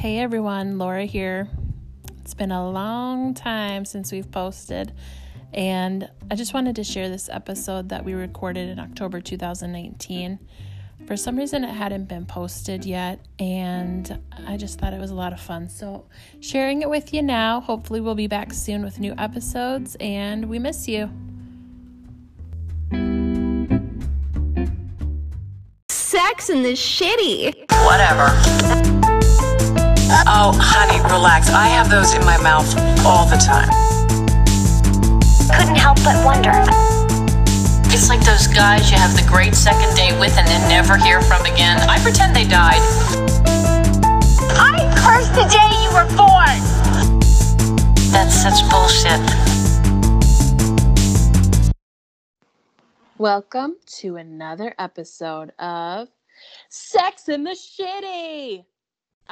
Hey everyone, Laura here. It's been a long time since we've posted, and I just wanted to share this episode that we recorded in October 2019. For some reason, it hadn't been posted yet, and I just thought it was a lot of fun. So, sharing it with you now. Hopefully, we'll be back soon with new episodes, and we miss you. Sex in the shitty. Whatever. Oh, honey, relax. I have those in my mouth all the time. Couldn't help but wonder. It's like those guys you have the great second date with and then never hear from again. I pretend they died. I curse the day you were born. That's such bullshit. Welcome to another episode of Sex in the Shitty.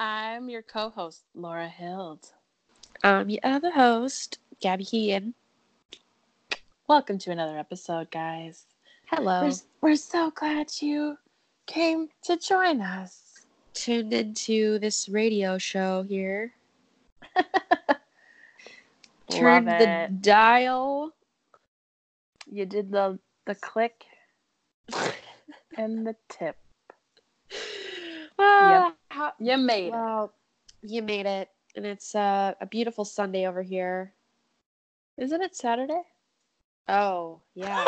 I'm your co host, Laura Hild. I'm your other host, Gabby Keegan. Welcome to another episode, guys. Hello. We're, we're so glad you came to join us. Tuned into this radio show here. Turned the dial. You did the the click and the tip. Ah. Well, how- You made it. well, you made it. And it's uh, a beautiful Sunday over here. Isn't it Saturday? Oh, yeah.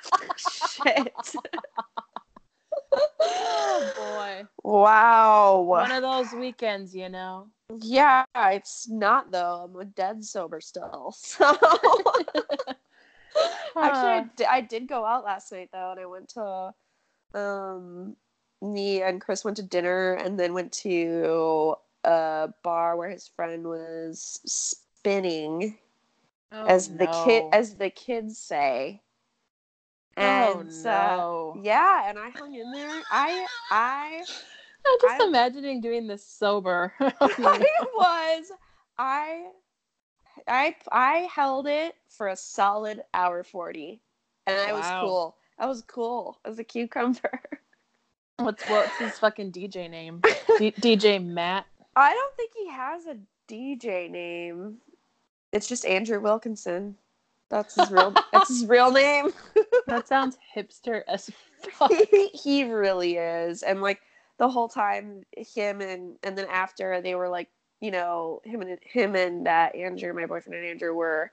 Shit. oh boy. Wow. One of those weekends, you know. Yeah, it's not though. I'm dead sober still. So actually, I, I did go out last night though, and I went to um me and Chris went to dinner, and then went to a bar where his friend was spinning, as the kid as the kids say. Oh, And uh, no. yeah, and I hung in there. I I I'm just I- imagining doing this sober. I was I I I held it for a solid hour 40 and I was cool. I was cool as a cucumber. what's what's his fucking DJ name? D- DJ Matt. I don't think he has a DJ name. It's just Andrew Wilkinson. That's his real that's his real name. That sounds hipster as fuck. he, he really is. And like the whole time him and and then after they were like, you know, him and him and uh, Andrew, my boyfriend and Andrew were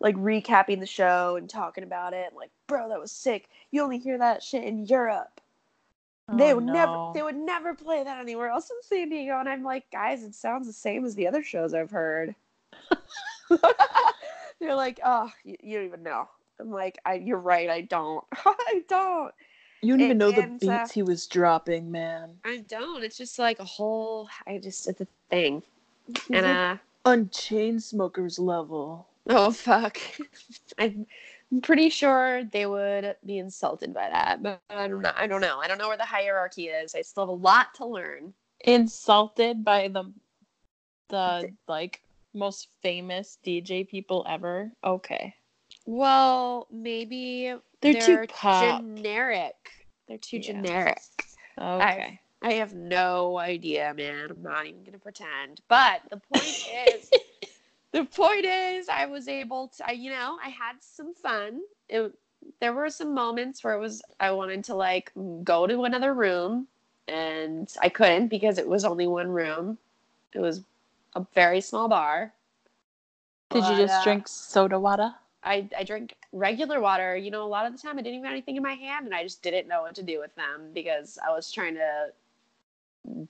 like recapping the show and talking about it. Like, bro, that was sick. You only hear that shit in Europe. They Oh, would never they would never play that anywhere else in San Diego. And I'm like, guys, it sounds the same as the other shows I've heard. They're like, oh, you, you don't even know. I'm like, I, you're right. I don't. I don't. You don't even and- know the and, uh, beats he was dropping, man. I don't. It's just like a whole. I just it's a thing. He's and like uh, on Chainsmokers level. oh fuck, I'm pretty sure they would be insulted by that, but I don't know. I don't know. I don't know where the hierarchy is. I still have a lot to learn. Insulted by the the like most famous DJ people ever. Okay. Well, maybe They're too pop. generic. They're too Yeah. generic. Okay. I have no idea, man. I'm not even gonna pretend. But the point is, the point is, I was able to. I, you know, I had some fun. It, there were some moments where it was I wanted to like go to another room, and I couldn't because it was only one room. It was a very small bar. Did you just uh, drink soda water? I, I drink regular water. You know, a lot of the time I didn't even have anything in my hand and I just didn't know what to do with them because I was trying to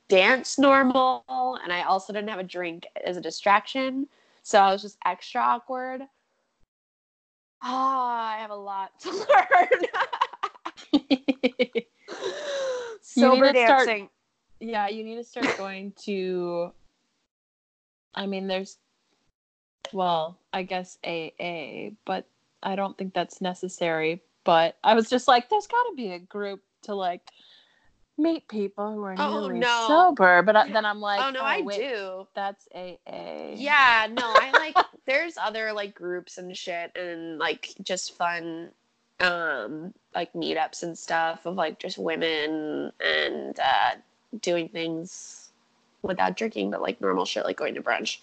dance normal and I also didn't have a drink as a distraction. So I was just extra awkward. Ah, I have a lot to learn. Sober need to start- dancing. Yeah, you need to start going to. I mean, there's. Well, I guess AA, but I don't think that's necessary. But I was just like, there's got to be a group to like meet people who are Oh, newly no. sober. But I, then I'm like, oh no, I wait, do. That's AA. Yeah, no, I like there's other like groups and shit and like just fun um like meetups and stuff of like just women and uh doing things without drinking, but like normal shit, like going to brunch.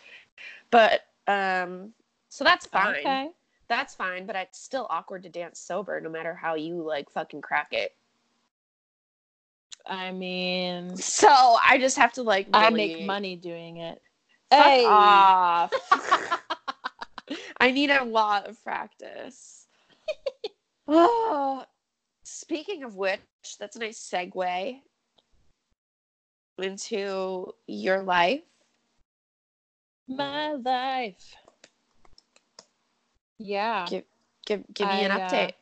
But um, so that's fine. Okay. That's fine, but it's still awkward to dance sober, no matter how you like fucking crack it. I mean, So I just have to like. I make money doing it. Fuck off. I need a lot of practice. oh, speaking of which, that's a nice segue into your life. My life. Yeah. Give give give me an I, uh, update.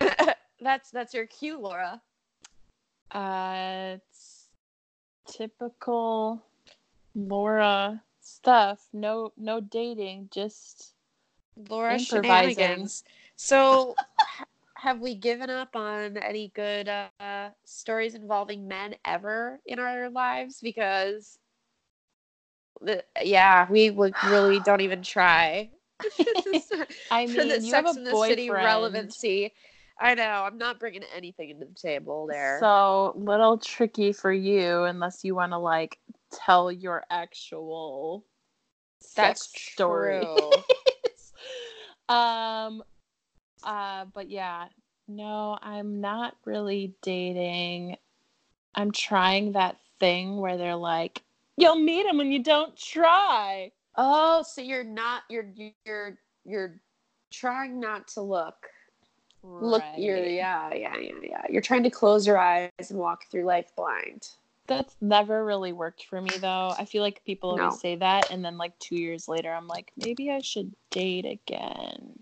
that's that's your cue, Laura. Uh, it's typical Laura stuff. No, no dating. Just Laura shenanigans. So, have we given up on any good uh, stories involving men ever in our lives? Because, the, yeah, we would really don't even try. I mean, the you Sex have a boyfriend. City relevancy. I know. I'm not bringing anything into the table there. So little tricky for you unless you want to like tell your actual That's sex story. um uh but yeah, no, I'm not really dating. I'm trying that thing where they're like, you'll meet him when you don't try. oh, so you're not you're you're you're trying not to look. Look, you're yeah, yeah, yeah, yeah. You're trying to close your eyes and walk through life blind. That's never really worked for me though. I feel like people always No. say that and then like 2 years later I'm like maybe I should date again.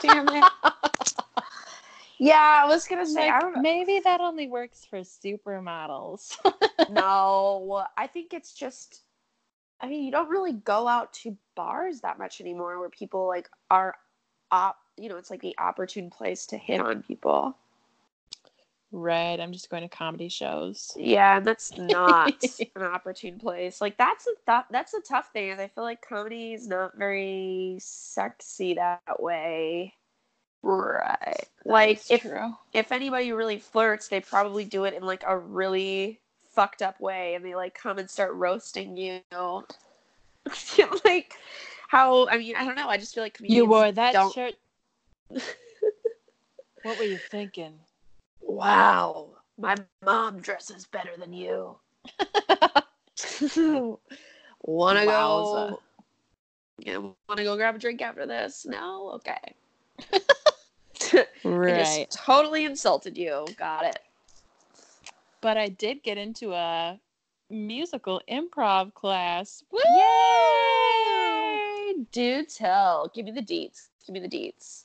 Damn it. yeah, I was gonna say Like, maybe that only works for supermodels. No, I think it's just. I mean, you don't really go out to bars that much anymore, where people like are, op. You know, it's like the opportune place to hit on people. right, I'm just going to comedy shows. Yeah, and that's not an opportune place. Like that's a th- that's a tough thing. Is I feel like comedy is not very sexy that way. Right. Like if true. if anybody really flirts, they probably do it in like a really fucked up way and they like come and start roasting you. like how I mean, I don't know. I just feel like You wore that shirt. what were you thinking? Wow. My mom dresses better than you. wanna Wowza. go yeah, wanna go grab a drink after this? No? Okay. I Right. just totally insulted you. Got it. But I did get into a musical improv class. Woo! Yay! Do tell. Give me the deets. Give me the deets.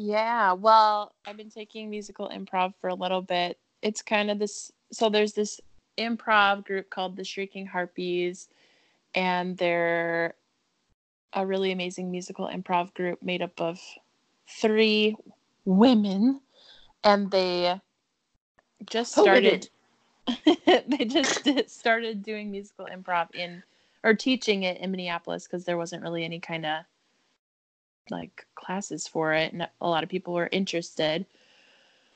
Yeah, well, I've been taking musical improv for a little bit. It's kind of this so there's this improv group called the Shrieking Harpies and they're a really amazing musical improv group made up of three women and they just started they just started doing musical improv in or teaching it in Minneapolis because there wasn't really any kind of like classes for it and a lot of people were interested.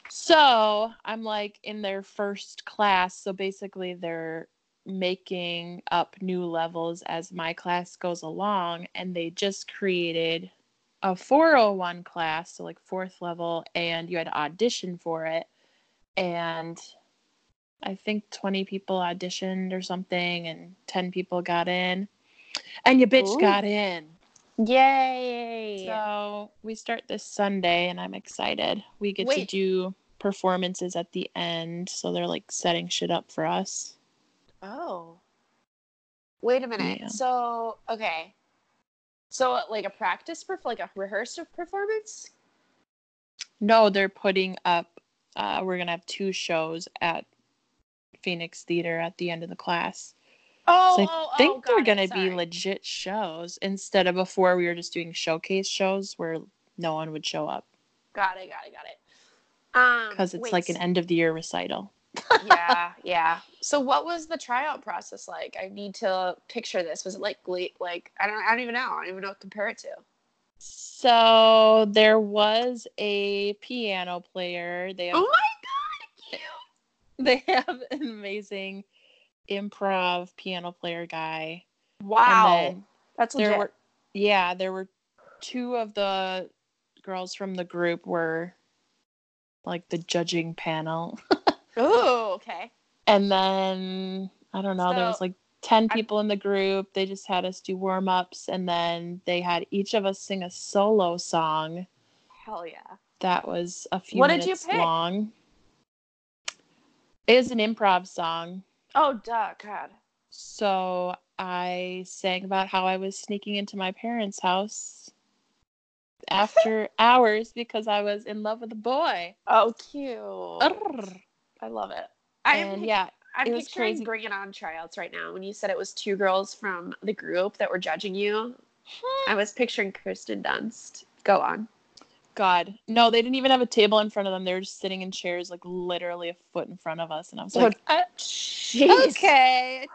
So i'm like in their first class so basically they're making up new levels as my class goes along and they just created a 401 class so like fourth level and you had to audition for it. And i think 20 people auditioned or something and 10 people got in. And your bitch Ooh. got in Yay! so we start this Sunday, and I'm excited. We get to do performances at the end, so they're like setting shit up for us. oh. Wait a minute. Yeah. So, okay. So, like a practice, perf- like a rehearsed performance? No, they're putting up. Uh, we're gonna have two shows at Phoenix Theater at the end of the class. Oh, So I oh, think oh, they're gonna be legit shows instead of before we were just doing showcase shows where no one would show up Got it, got it, got it. Um, because it's wait, like an end of the year recital. yeah, yeah. So, what was the tryout process like? I need to picture this. Was it like, like I don't, I don't even know. I don't even know what to compare it to. So there was a piano player. They have Oh my god! cute. they have an amazing improv piano player guy. Wow. That's there legit. were yeah, there were two of the girls from the group were like the judging panel. oh, okay. And then I don't know, there was like 10 I- people in the group. They just had us do warm ups and then they had each of us sing a solo song Hell yeah. that was a few What did you minutes pick? long. It was an improv song. Oh, duh, God. So I sang about how I was sneaking into my parents' house after hours because I was in love with a boy. Oh, cute. Urgh. I love it. I'm, And yeah, I'm it was picturing. Bring It On tryouts right now. When you said it was two girls from the group that were judging you, I was picturing Kirsten Dunst. Go on. God, no, they didn't even have a table in front of them. They were just sitting in chairs, like literally a foot in front of us, and I was Oh, like, uh, okay,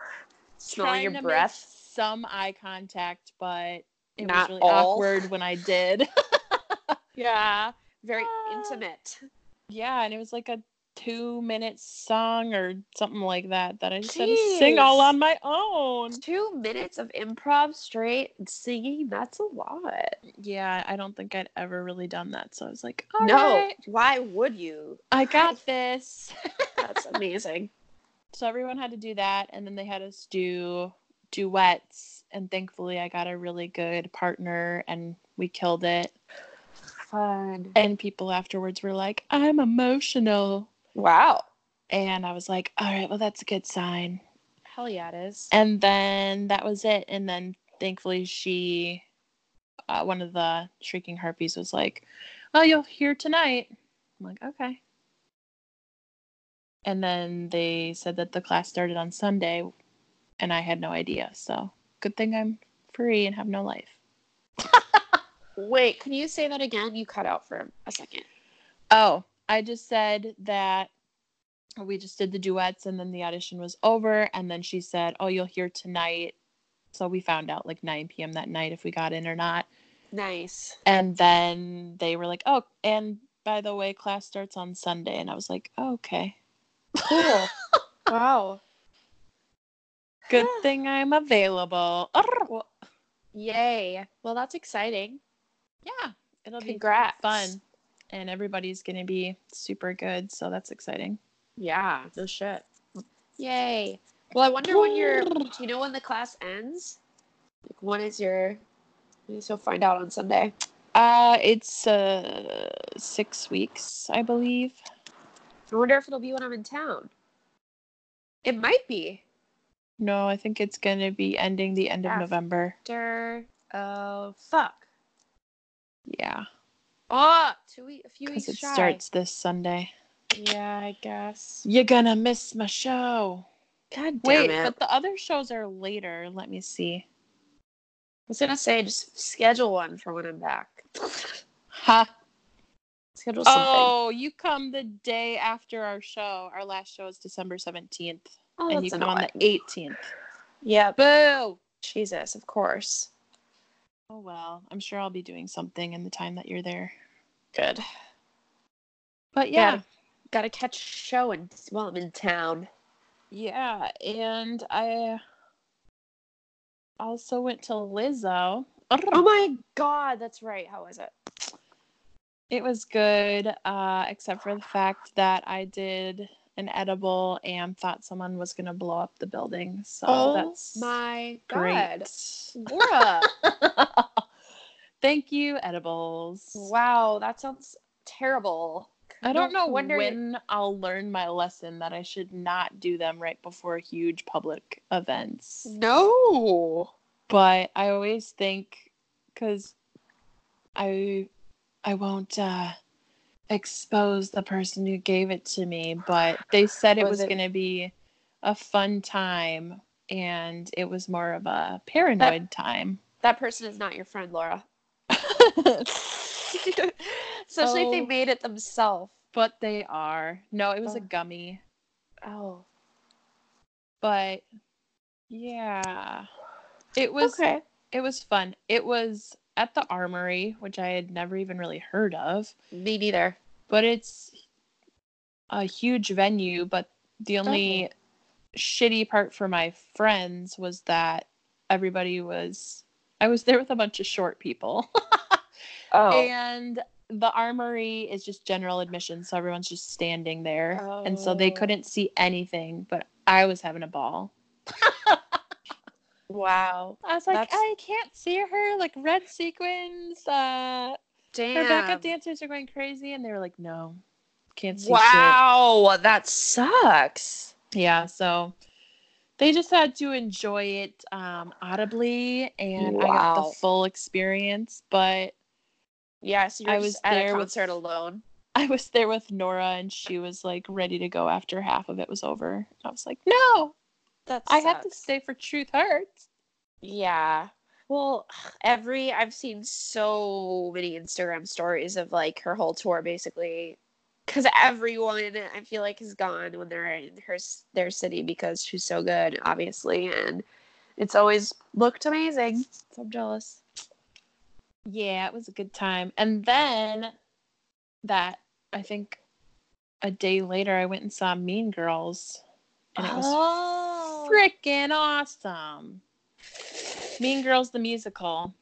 Smelling your to make breath. some eye contact, but it Not was really all. awkward when I did. Yeah. Very Ah. intimate. yeah, and it was like a two minute song or something like that that I just had to sing all on my own. Two minutes of improv straight singing, that's a lot. Yeah, I don't think I'd ever really done that. So I was like, "All no. right, Why would you? I got this. That's amazing. so everyone had to do that, and then they had us do duets. And thankfully, I got a really good partner, and we killed it. Fun. And people afterwards were like, I'm emotional. Wow. And I was like, all right, well, that's a good sign. Hell yeah, it is. And then that was it. And then thankfully, she, uh, one of the Shrieking Harpies, was like, oh, you'll hear tonight. I'm like, okay. And then they said that the class started on Sunday, and I had no idea. So good thing I'm free and have no life. Wait, can you say that again? You cut out for a second. Oh, I just said that we just did the duets and then the audition was over. And then she said, Oh, you'll hear tonight. So we found out like 9 p.m. that night if we got in or not. Nice. And then they were like, Oh, and by the way, class starts on Sunday. And I was like, oh, Okay. Cool. wow. Good thing I'm available. Well, yay. Well, that's exciting. Yeah. It'll be Congrats. fun. And everybody's going to be super good. So that's exciting. Yeah, no shit. Yay. Well, I wonder when your do you know when the class ends? Like when is your I guess you'll find out on Sunday. Uh, it's uh six weeks, I believe. I wonder if it'll be when I'm in town. It might be. No, I think it's gonna be ending the end of November. After oh fuck. Yeah, Oh, two week, a few weeks. because it shy. starts this Sunday. Yeah, I guess. You're gonna miss my show. God damn Wait, it. but the other shows are later. Let me see. I was gonna say just schedule one for when I'm back. Ha! Schedule oh, something. Oh, you come the day after our show. Our last show is December seventeenth, Oh, and you that's come on the eighteenth. Yeah, Boo! Jesus, of course. Oh well, I'm sure I'll be doing something in the time that you're there. Good. But Yeah. yeah, Gotta catch a show and while I'm in town. Yeah, and I also went to Lizzo. Oh my god, that's right. How was it? It was good, uh, except for the fact that I did an edible and thought someone was gonna blow up the building. So Oh that's my great. god. Thank you, edibles. wow, that sounds terrible. I don't know when I'll learn my lesson that I should not do them right before huge public events. No. but I always think because I I won't uh, expose the person who gave it to me, but they said it Was was, going to be a fun time, and it was more of a paranoid time. That person is not your friend, Laura. Especially if they Oh. made it themselves. but they are. No, it was a Oh. gummy, Oh. but yeah, it was. okay. It was fun. It was at the Armory, which I had never even really heard of. Me neither. but it's a huge venue but the only shitty part for my friends was that everybody was I was there with a bunch of short people. Oh. and the armory is just general admission, so everyone's just standing there. And so they Oh. couldn't see anything, but I was having a ball. Wow. I was like, That's- I can't see her, like red sequins. Uh Damn. her backup dancers are going crazy, and they were like, No, can't see shit. Wow, that sucks. Yeah, so they just had to enjoy it um, audibly, and I got the full experience. But Yeah, so I was there with- concert alone. I was there with Nora, and she was like ready to go after half of it was over. I was like, No, That I have to sucks. stay for Truth Hurts. Yeah. Well, every I've seen so many Instagram stories of like her whole tour basically cuz everyone I feel like is gone when they're in her their city because she's so good obviously and it's always looked amazing. So I'm jealous. Yeah, it was a good time. And then that I think a day later, I went and saw Mean Girls, and it was oh. Freaking awesome. Mean Girls the musical.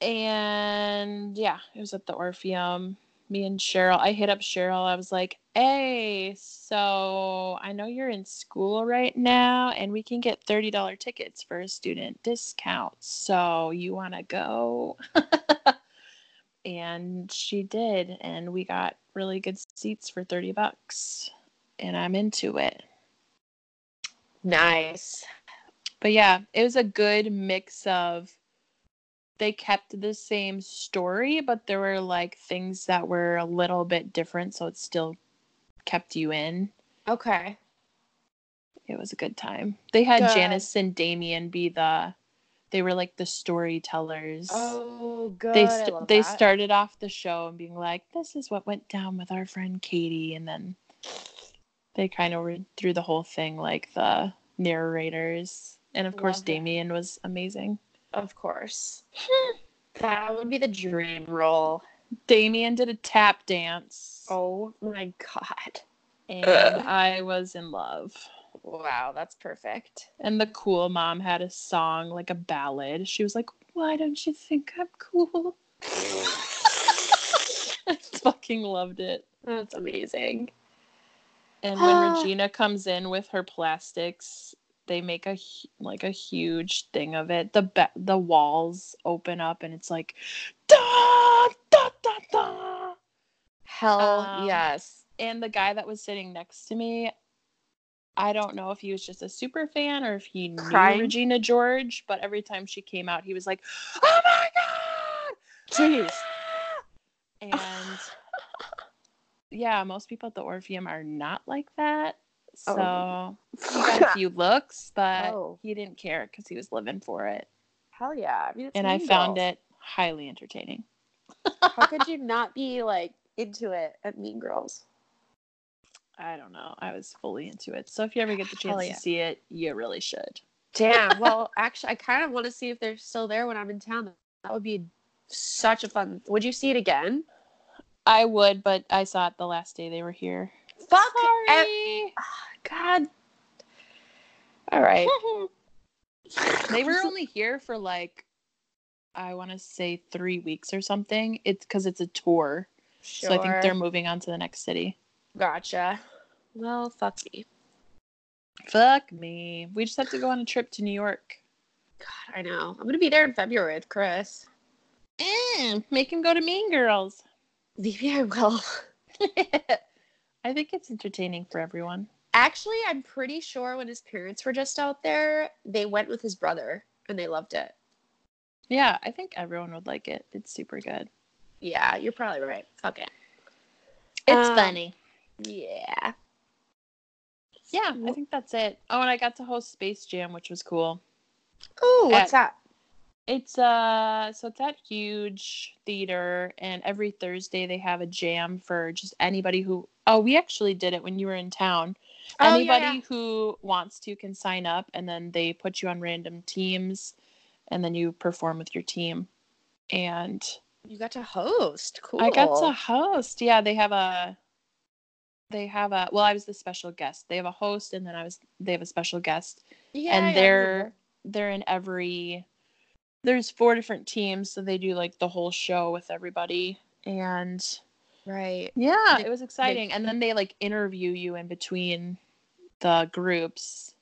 And yeah, it was at the Orpheum. Me and Cheryl, I hit up Cheryl. I was like, "Hey, so I know you're in school right now and we can get $30 tickets for a student discount. So, you want to go?" and she did, and we got really good seats for 30 bucks. And I'm into it. Nice. But yeah, it was a good mix of they kept the same story, but there were like things that were a little bit different, so it still kept you in. Okay. It was a good time. They had Good. Janice and Damien be the they were like the storytellers. Oh, good. they st- they that. started off the show and being like, "This is what went down with our friend Katie," and then they kind of read through the whole thing like the narrators, and of course Love it. Damien was amazing. Of course. that would be the dream role. Damien did a tap dance, Oh my god. and Ugh. I was in love. Wow, that's perfect. And the cool mom had a song like a ballad. She was like, "Why don't you think I'm cool?" I fucking loved it. That's amazing. And when Regina comes in with her plastics, they make a like a huge thing of it. The be- the walls open up and it's like da da da da. Hell Um, yes. And the guy that was sitting next to me, I don't know if he was just a super fan or if he knew Crying? Regina George, but every time she came out, he was like, "Oh my god!" Jeez. And yeah, most people at the Orpheum are not like that. Oh. So Oh. he got a few looks, but Oh. he didn't care because he was living for it. Hell yeah. I mean, and I found Girls. it highly entertaining. How could you not be like into it at Mean Girls? I don't know. I was fully into it. So if you ever get the chance yeah. to see it, you really should. Damn. Well, actually, I kind of want to see if they're still there when I'm in town. That would be such a fun. Would you see it again? I would, but I saw it the last day they were here. Fuck. Sorry. God. All right. they were only here for like I want to say 3 weeks or something. It's cuz it's a tour. So I think they're moving on to the next city. Gotcha. Well, fuck me. Fuck me. We just have to go on a trip to New York. God, I know. I'm gonna be there in February with Chris. Mm, make him go to Mean Girls. Maybe I will. I think it's entertaining for everyone. Actually, I'm pretty sure when his parents were just out there, they went with his brother and they loved it. Yeah, I think everyone would like it. It's super good. Yeah, you're probably right. Okay. It's Um, funny. Yeah. Yeah, I think that's it. Oh, and I got to host Space Jam, which was cool. Oh, what's that? It's uh so it's at huge theater and every Thursday they have a jam for just anybody who oh we actually did it when you were in town. Oh, yeah, anybody yeah. who wants to can sign up and then they put you on random teams and then you perform with your team. And You got to host. Cool. I got to host. Yeah, they have a they have a well, I was the special guest. They have a host, and then I was they have a special guest, Yeah, and yeah, they're they're in every. There's four different teams, so they do like the whole show with everybody, and right. yeah, They- it was exciting. And then they like interview you in between the groups.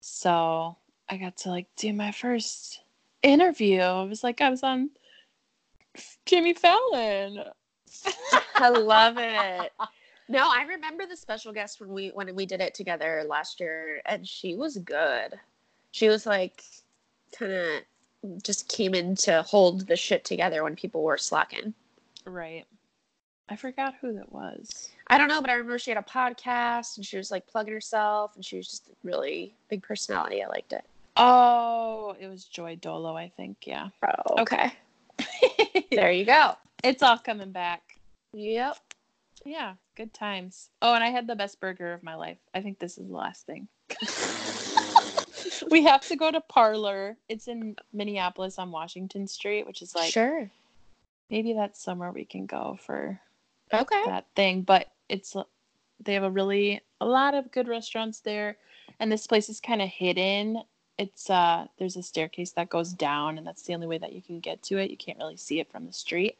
So I got to like do my first interview. It was like I was on Jimmy Fallon. I love it. No, I remember the special guest when we when we did it together last year, and she was good. She was like, kind of, just came in to hold the shit together when people were slacking. Right. I forgot who that was. I don't know, but I remember she had a podcast and she was like plugging herself, and she was just a really big personality. I liked it. Oh, it was Joy Dolo, I think. Yeah. Oh, okay. there you go. It's all coming back. Yep. Yeah, good times. Oh, and I had the best burger of my life. I think this is the last thing. we have to go to Parlour. It's in Minneapolis on Washington Street, which is like sure. maybe that's somewhere we can go for Okay. that thing. But it's they have a really a lot of good restaurants there, and this place is kind of hidden. It's uh there's a staircase that goes down, and that's the only way that you can get to it. You can't really see it from the street.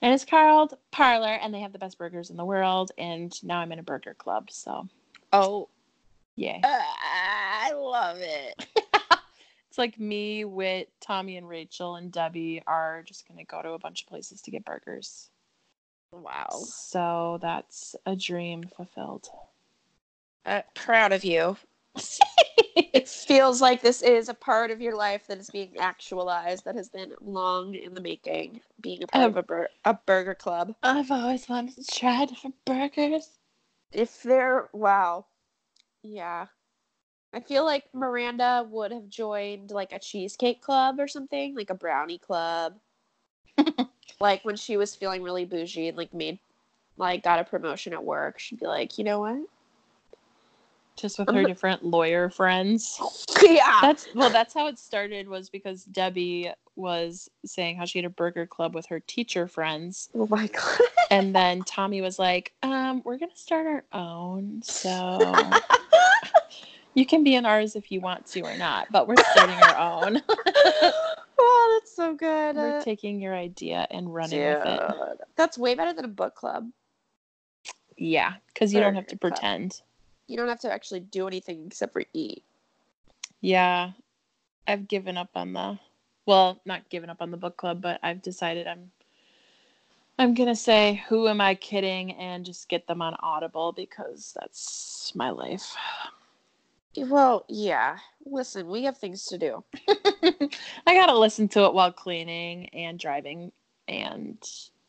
And it's called Parlour, and they have the best burgers in the world. And now I'm in a burger club, so Oh, yay! uh, I love it. It's like me with Tommy and Rachel and Debbie are just gonna go to a bunch of places to get burgers. Wow. So that's a dream fulfilled. Uh, proud of you. it feels like this is a part of your life that is being actualized that has been long in the making being a part Um, of a, bur- a burger club I've always wanted to try different burgers. if they're wow yeah i feel like miranda would have joined like a cheesecake club or something like a brownie club like when she was feeling really bougie and like made like got a promotion at work she'd be like you know what Just with her different lawyer friends. yeah That's well, that's how it started was because Debbie was saying how she had a burger club with her teacher friends. oh my god And then Tommy was like, um, we're gonna start our own. So you can be in ours if you want to or not, but we're starting our own. oh, that's so good. we're taking your idea and running with it. That's way better than a book club. Yeah, because you don't have to Burger club. pretend. You don't have to actually do anything except for eat. Yeah, I've given up on the, well, not given up on the book club, but I've decided I'm, I'm gonna say, who am I kidding, and just get them on Audible because that's my life. Well, yeah. Listen, we have things to do. I gotta listen to it while cleaning and driving and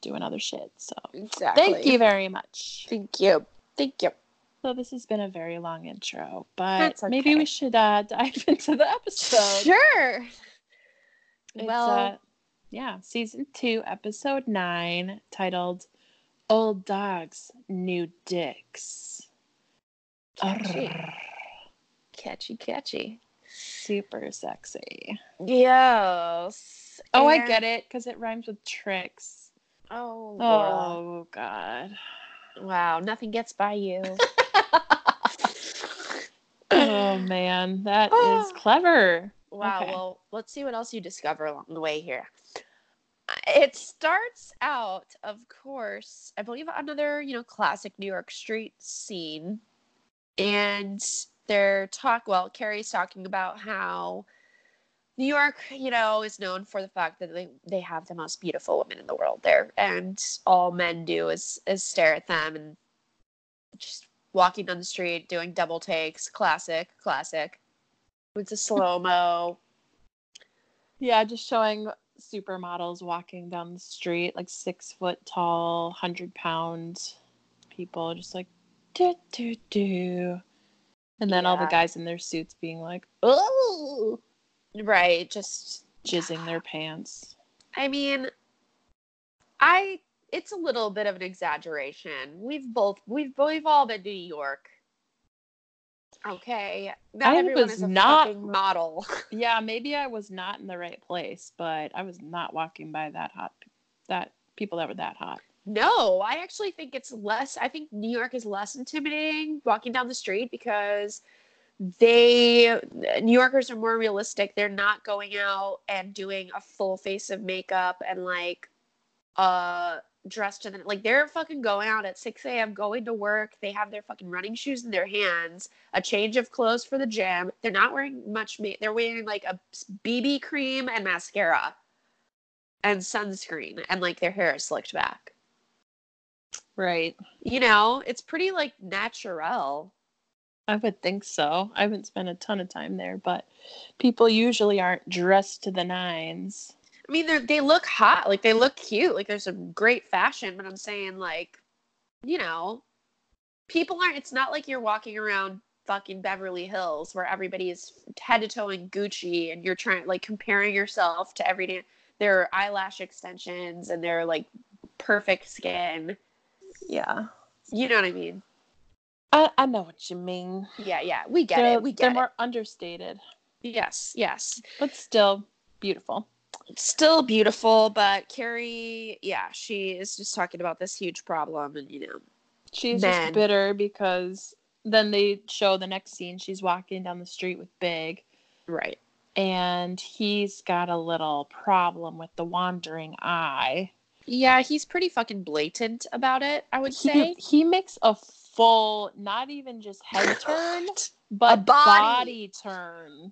doing other shit. So Exactly. thank you very much. Thank you. Thank you. So this has been a very long intro, but That's maybe we should uh, dive into the episode. Sure. It's, well, uh, yeah, season two, episode nine, titled "Old Dogs, New Dicks." Catchy. Catchy, super sexy. Yes. Oh, I get it because it rhymes with tricks. Oh. Oh God. Wow. Nothing gets by you. Oh man, that is clever. Wow. Okay. Well, let's see what else you discover along the way here. It starts out, of course, I believe another, you know, classic New York street scene. And they're talk well, Carrie's talking about how New York, you know, is known for the fact that they, they have the most beautiful women in the world there. And all men do is is stare at them and just walking down the street, doing double takes. Classic, classic. It's a slow mo. Yeah, just showing supermodels walking down the street, like six foot tall, hundred pound people, just like do do do, and then all the guys in their suits being like, oh, Right. Just, jizzing their pants. I mean, I, it's a little bit of an exaggeration. We've both, we've, we've all been to New York. Okay. Not I everyone was is a not- model. Yeah, maybe I was not in the right place, but I was not walking by that hot, that people that were that hot. No, I actually think it's less. I think New York is less intimidating walking down the street because they New Yorkers are more realistic. They're not going out and doing a full face of makeup and like uh dressed to the like they're fucking going out at 6 a.m. going to work. They have their fucking running shoes in their hands, a change of clothes for the gym. They're not wearing much ma- they're wearing like a BB cream and mascara and sunscreen and like their hair is slicked back. Right. You know, it's pretty like natural. I would think so. I haven't spent a ton of time there, but people usually aren't dressed to the nines. I mean, they they look hot, like they look cute, like there's some great fashion. But I'm saying, like, you know, people aren't. It's not like you're walking around fucking Beverly Hills where everybody is head to toe in Gucci, and you're trying like comparing yourself to every day. Their eyelash extensions and their like perfect skin. Yeah. You know what I mean? I, I know what you mean. Yeah, yeah, we get they're, it. We get it. they're it. more understated, Yes, yes. but still beautiful. Still beautiful, but Carrie, yeah, she is just talking about this huge problem, and you know, She's Men. just bitter because then they show the next scene. She's walking down the street with Big, right. and he's got a little problem with the wandering eye. Yeah, he's pretty fucking blatant about it, I would He, say. he makes a full, not even just head turn, but A body. body turn.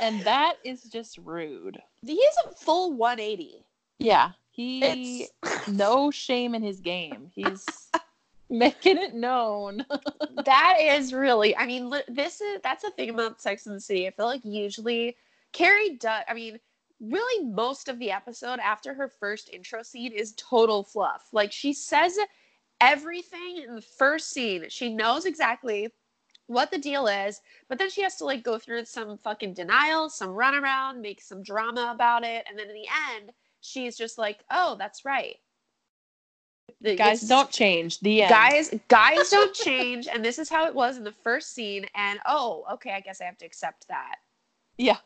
And that is just rude. He is a full 180. Yeah. He It's no shame in his game. He's making it known. that is really. I mean, this is that's the thing about Sex and the City. I feel like usually Carrie does. I mean, really, most of the episode after her first intro scene is total fluff. Like she says everything in the first scene. She knows exactly what the deal is, but then she has to like go through some fucking denial, some runaround, make some drama about it, and then in the end, she's just like, "Oh, that's right." The- Guys don't change. The end. guys guys don't change and this is how it was in the first scene and oh okay i guess i have to accept that Yeah.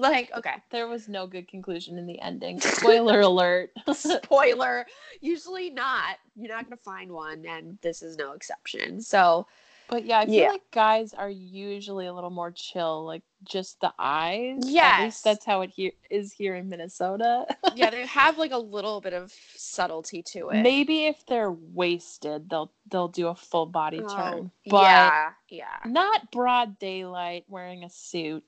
Like okay There was no good conclusion in the ending. Spoiler alert. spoiler usually not you're not gonna find one and this is no exception so But yeah, I feel Yeah. like guys are usually a little more chill, like just the eyes. At Yes. least that's how it here is here in Minnesota. yeah they have like a little bit of subtlety to it Maybe if they're wasted, they'll they'll do a full body Oh, turn. But yeah yeah not broad daylight wearing a suit.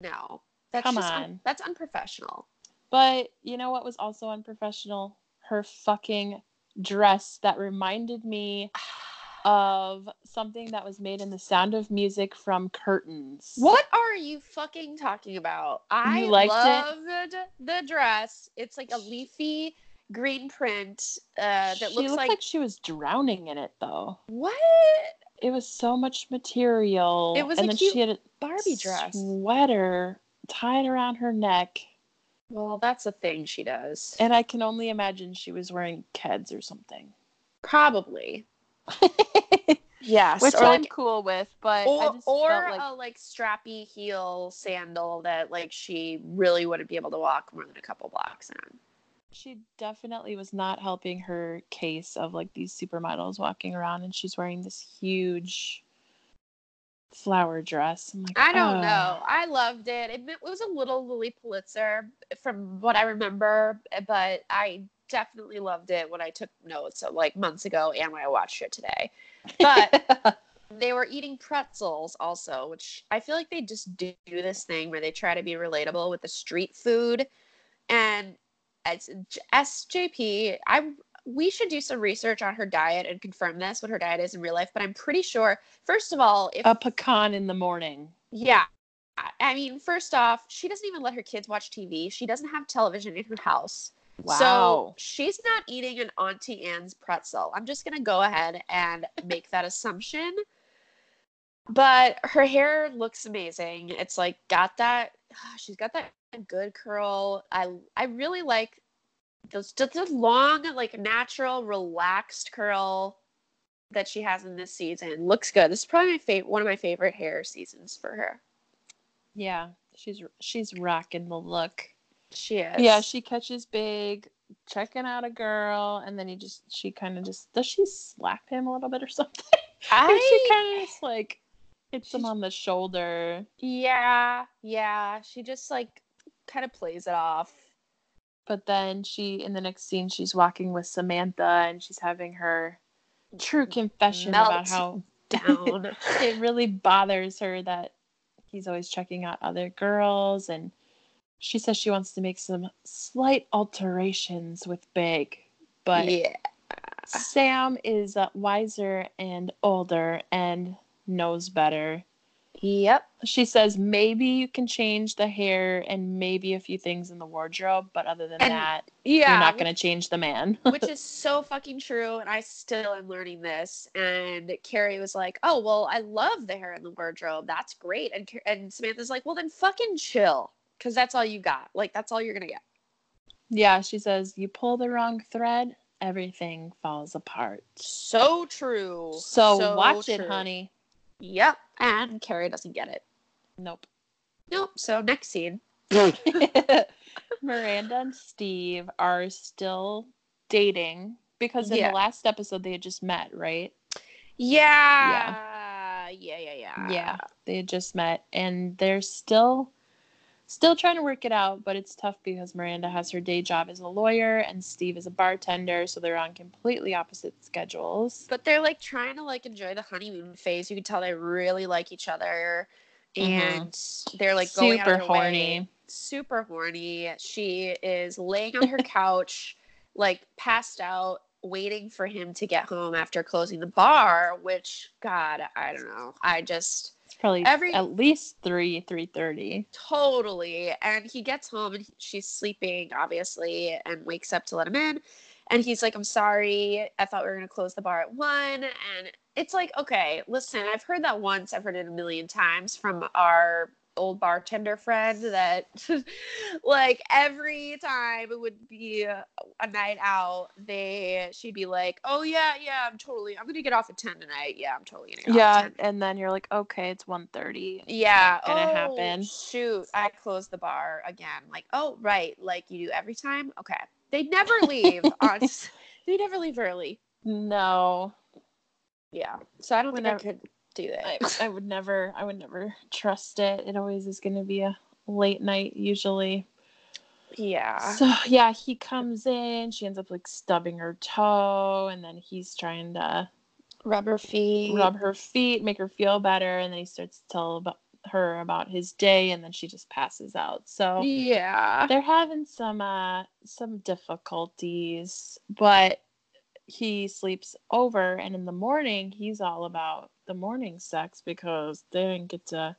no that's Come just un- on. that's unprofessional But you know what was also unprofessional? Her fucking dress that reminded me of something that was made in the sound of music from curtains. What are you fucking talking about? I liked it? loved the dress. It's like a leafy green print uh, that looks looked like, like she was drowning in it though. what It was so much material. It was and a then cute she had a Barbie dress. sweater tied around her neck. Well, that's a thing she does. And I can only imagine she was wearing Keds or something. Probably. Yes. Which or I'm like, cool with, but I or, just or felt like a like strappy heel sandal that like she really wouldn't be able to walk more than a couple blocks in. she definitely was not helping her case of like these supermodels walking around and she's wearing this huge flower dress. I'm like, I don't "Oh." know. I loved it. it. It was a little Lilly Pulitzer from what I remember, eh, but I definitely loved it when I took notes of like months ago and when I watched it today. But they were eating pretzels also, which I feel like they just do this thing where they try to be relatable with the street food. And as SJP, I we should do some research on her diet and confirm this what her diet is in real life. But I'm pretty sure, first of all, if a pecan in the morning. yeah. I mean, first off, she doesn't even let her kids watch TV. She doesn't have television in her house. So she's not eating an Auntie Anne's pretzel. I'm just going to go ahead and make that assumption. But her hair looks amazing. It's like got that she's got that good curl. I I really like those just a long like natural relaxed curl that she has in this season. Looks good. This is probably my favorite one of my favorite hair seasons for her. yeah, she's she's rocking the look. She is. Yeah, she catches big checking out a girl, and then he just she kind of just does she slap him a little bit or something? I she kind of just like hits him on the shoulder. yeah, yeah. She just like kind of plays it off. But then she in the next scene she's walking with Samantha and she's having her true confession about how Down. it really bothers her that he's always checking out other girls and she says she wants to make some slight alterations with Big. But yeah. Sam is uh, wiser and older and knows better. Yep. She says maybe you can change the hair and maybe a few things in the wardrobe, but other than And- that, Yeah. you're not going to change the man. which is so fucking true and i still am learning this and carrie was like oh well i love the hair in the wardrobe that's great and and samantha's like well then fucking chill because that's all you got like that's all you're gonna get yeah, she says you pull the wrong thread, everything falls apart. so true So, watch it, honey. Yep and carrie doesn't get it Nope. nope so next scene Miranda and Steve are still dating because in Yeah. the last episode they had just met, right? yeah yeah yeah yeah yeah they had just met and they're still still trying to work it out but it's tough because miranda has her day job as a lawyer and steve is a bartender so they're on completely opposite schedules but they're like trying to like enjoy the honeymoon phase you can tell they really like each other Mhm. and they're like going out super their way. horny super horny. She is laying on her couch, like passed out, waiting for him to get home after closing the bar. Which, God, I don't know. I just it's probably Every- at least 3 3.30 totally. And he gets home and she's sleeping, obviously, and wakes up to let him in. And he's like, I'm sorry. I thought we were going to close the bar at one. And it's like, okay, listen, I've heard that once. I've heard it a million times from our old bartender friend that, like, every time it would be a, a night out, they, she'd be like, oh, yeah, yeah, I'm totally, I'm to get off at 10 tonight. Yeah, I'm totally going to get off yeah at 10. and then you're like okay it's 1.30 Yeah. gonna oh, happen. Shoot, I closed the bar again. Like, oh right, like you do every time. Okay. They never leave on. They never leave early. no Yeah. So I don't Whenever- think I could do that. I would never i would never trust it it always is going to be a late night usually yeah. So yeah, he comes in. She ends up like stubbing her toe, and then he's trying to Rubber feet. rub her feet, make her feel better, and then he starts to tell about her about his day, and then she just passes out. So Yeah. they're having some uh some difficulties, but he sleeps over, and in the morning he's all about the morning sex because they didn't get to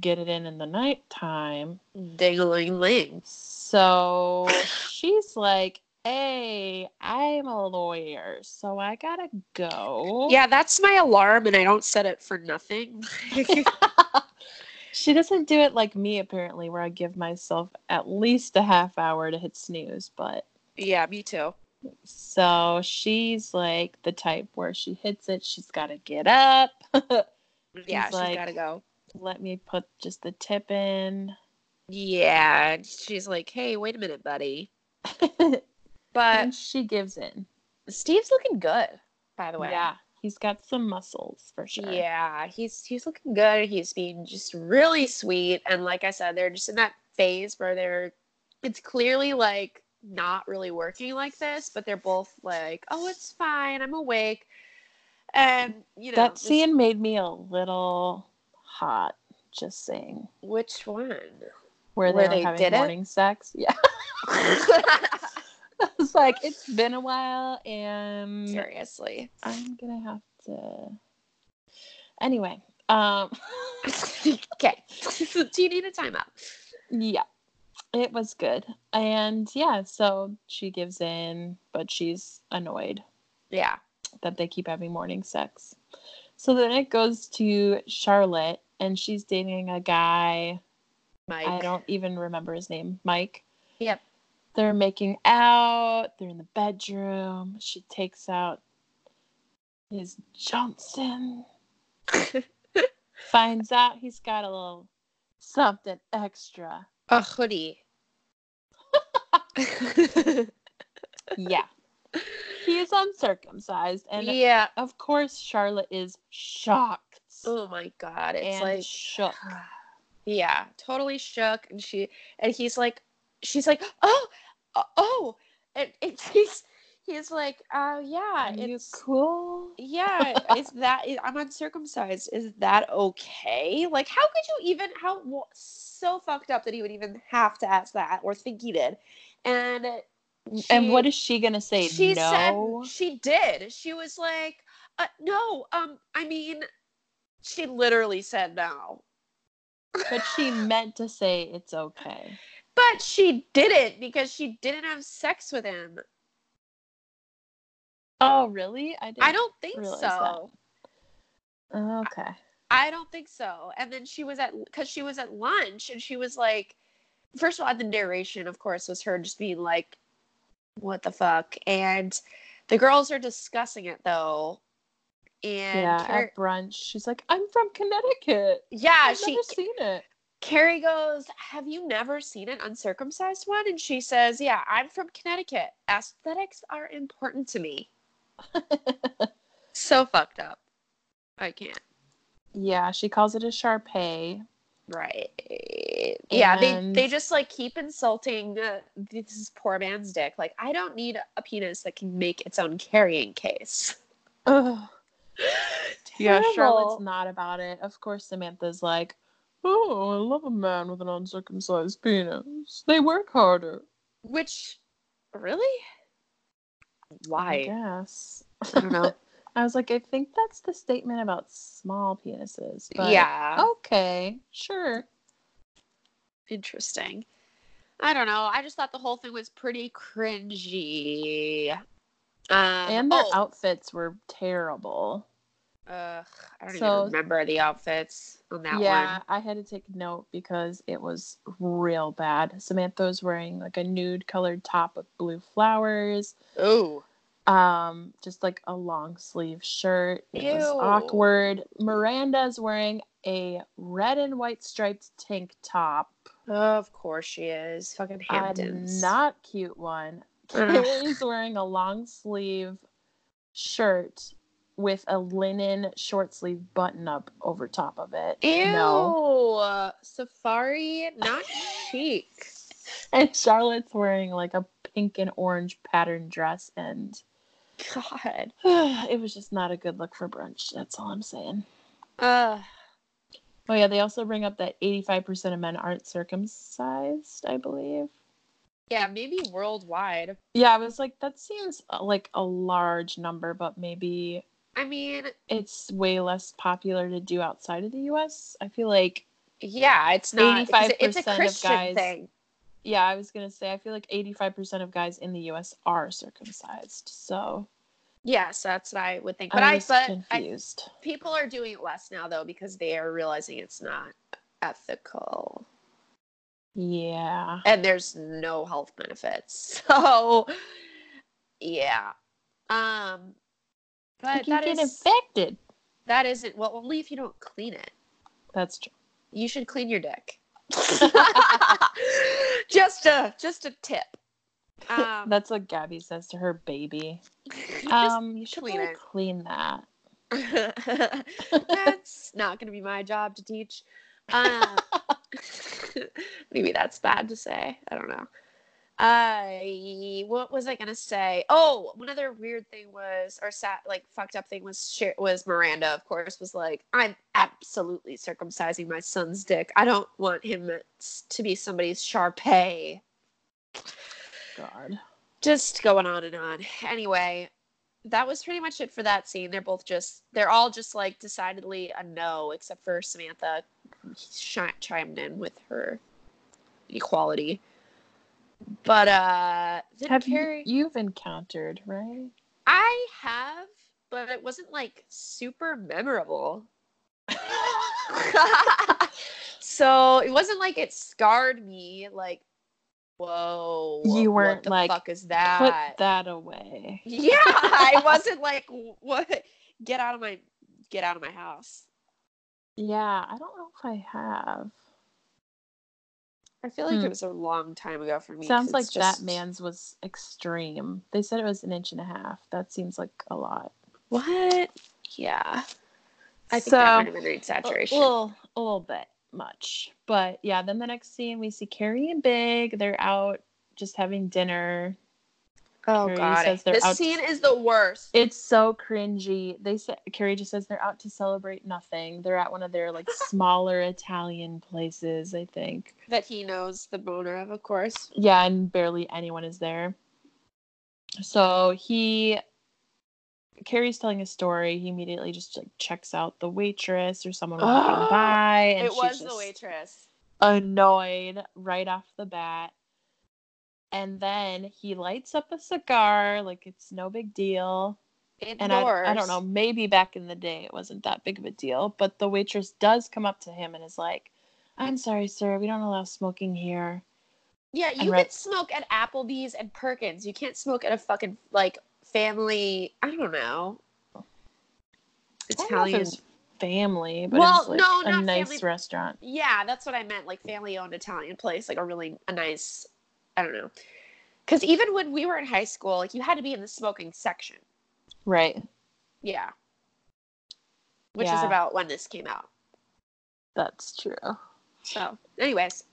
get it in in the nighttime. Ding ling. So she's like, Hey, I'm a lawyer, so I gotta go. Yeah, that's my alarm, and I don't set it for nothing. she doesn't do it like me, apparently, where I give myself at least a half hour to hit snooze. But yeah, me too. So she's like the type where she hits it, she's gotta get up. Yeah, He's she's like- gotta go. Let me put just the tip in. Yeah, she's like, "Hey, wait a minute, buddy." But and she gives in. Steve's looking good, by the way. Yeah, he's got some muscles for sure. Yeah, he's he's looking good. He's being just really sweet, and like I said, they're just in that phase where they're. It's clearly like not really working like this, but they're both like, "Oh, it's fine. I'm awake," and you know that scene made me a little hot. Just saying, Which one? where they Where were they having did it? morning sex. Yeah, I was like, it's been a while, and Seriously. I'm gonna have to. Anyway, um, okay. Do you need a timeout? yeah, it was good, and yeah, so she gives in, but she's annoyed. Yeah. that they keep having morning sex. So then it goes to Charlotte, and she's dating a guy. Mike. I don't even remember his name. Mike. Yep. They're making out. They're in the bedroom. She takes out his Johnson. Finds out he's got a little something extra. A hoodie. yeah. He is uncircumcised. And yeah. of course, Charlotte is shocked Oh my god, it's and like shook. yeah, totally shook, and she and he's like, she's like, oh, uh, oh, and, and he's he's like, oh yeah, Are it's cool? yeah, is that I'm uncircumcised? Is that okay? Like, how could you even how so fucked up that he would even have to ask that or think he did, and. and what is she gonna say? she no. said she did. She was like, uh, "No, um, I mean," she literally said no, but she meant to say it's okay. but she didn't because she didn't have sex with him. Oh, really? I didn't. I don't think so. Okay. I don't think so. And then she was at because she was at lunch and she was like, first of all, the narration, of course, was her just being like, "What the fuck?" And the girls are discussing it though. And yeah, Car- at brunch, she's like, "I'm from Connecticut. yeah, I've she never seen it." Carrie goes, Have you never seen an uncircumcised one? And she says, Yeah, I'm from Connecticut. Aesthetics are important to me. So fucked up. I can't. yeah, she calls it a Shar-Pei. Right. Yeah, they, And- they just like keep insulting uh, this poor man's dick. Like, I don't need a penis that can make its own carrying case. Ugh. Yeah, Charlotte's not about it. Of course, Samantha's like, "Oh, I love a man with an uncircumcised penis. They work harder." Which, really? I Why? guess. I don't know. I was like, I think that's the statement about small penises. But yeah. Okay, sure. Interesting. I don't know. I just thought the whole thing was pretty cringy. Um, And their oh, outfits were terrible. ugh, I don't So- even remember the outfits on that one. yeah, one. I had to take note because it was real bad. Samantha was wearing like a nude colored top with blue flowers. Ooh. Um just like a long sleeve shirt it was Ew. awkward miranda's wearing a red and white striped tank top Of course she is. Fucking a not cute one carrie's wearing a long sleeve shirt with a linen short sleeve button up over top of it Ew. no Safari, not chic. and charlotte's wearing like a pink and orange pattern dress and God. it was just not a good look for brunch that's all i'm saying Uh, Oh yeah, they also bring up that 85% of men aren't circumcised, I believe. yeah, maybe worldwide. Yeah, I was like that seems uh, like a large number, but maybe I mean, it's way less popular to do outside of the US. I feel like yeah, it's not. It's a, it's a 85% of guys- thing. Yeah, I was going to say I feel like 85% of guys in the US are circumcised. So, Yes, that's what I would think. But I I, but I, confused. people are doing it less now though because they are realizing it's not ethical yeah. and there's no health benefits. So yeah. Um but You can that get is infected. that isn't well only if you don't clean it. That's true. You should clean your dick. just a just a tip. Um That's what Gabby says to her baby. Um, you should clean really clean that. that's not going to be my job to teach. Uh, maybe that's bad to say. I don't know. Uh, what was I gonna say? Oh, one other weird thing was, or sat like fucked up thing was, was Miranda. Of course, was like, I'm absolutely circumcising my son's dick. I don't want him to be somebody's Shar-Pei. God. just going on and on. Anyway, that was pretty much it for that scene. They're both just, they're all just like decidedly a no, except for Samantha chi- chimed in with her equality. But, uh, Have Carrie, you, you've encountered, right? I have, but it wasn't like super memorable. so it wasn't like it scarred me, like, whoa. You weren't what the like, fuck is that? Put that? that away. Yeah, I wasn't like what get out of my get out of my house. Yeah, I don't know if I have. I feel like Hmm. it was a long time ago for me. Sounds like just- that man's was extreme. They said it was an inch and a half. That seems like a lot. What? Yeah. I think So, that might have been an A little, a little bit much. But yeah, then the next scene we see Carrie and Big. They're out just having dinner. Oh Carrie god. says they're This out- scene is the worst. It's so cringy. They say Carrie just says they're out to celebrate nothing. They're at one of their like smaller Italian places, I think. that he knows the owner of, of course. Yeah, and barely anyone is there. So he Carrie's telling a story. He immediately just like checks out the waitress or someone walking by, and it she's was the just waitress. Annoyed right off the bat. And then he lights up a cigar like it's no big deal. Indoors. And I, I don't know, maybe back in the day it wasn't that big of a deal, but the waitress does come up to him and is like, I'm sorry, sir, we don't allow smoking here. Yeah, And you right- can smoke at Applebee's and Perkins. You can't smoke at a fucking like family. I don't know. I don't know Italian. family, but Well, it's like no, a nice family- restaurant. Yeah, that's what I meant. Like family owned Italian place, like a really a nice. I don't know. Because even when we were in high school, like you had to be in the smoking section. Right. Yeah. Which is about when this came out. That's true. So, anyways,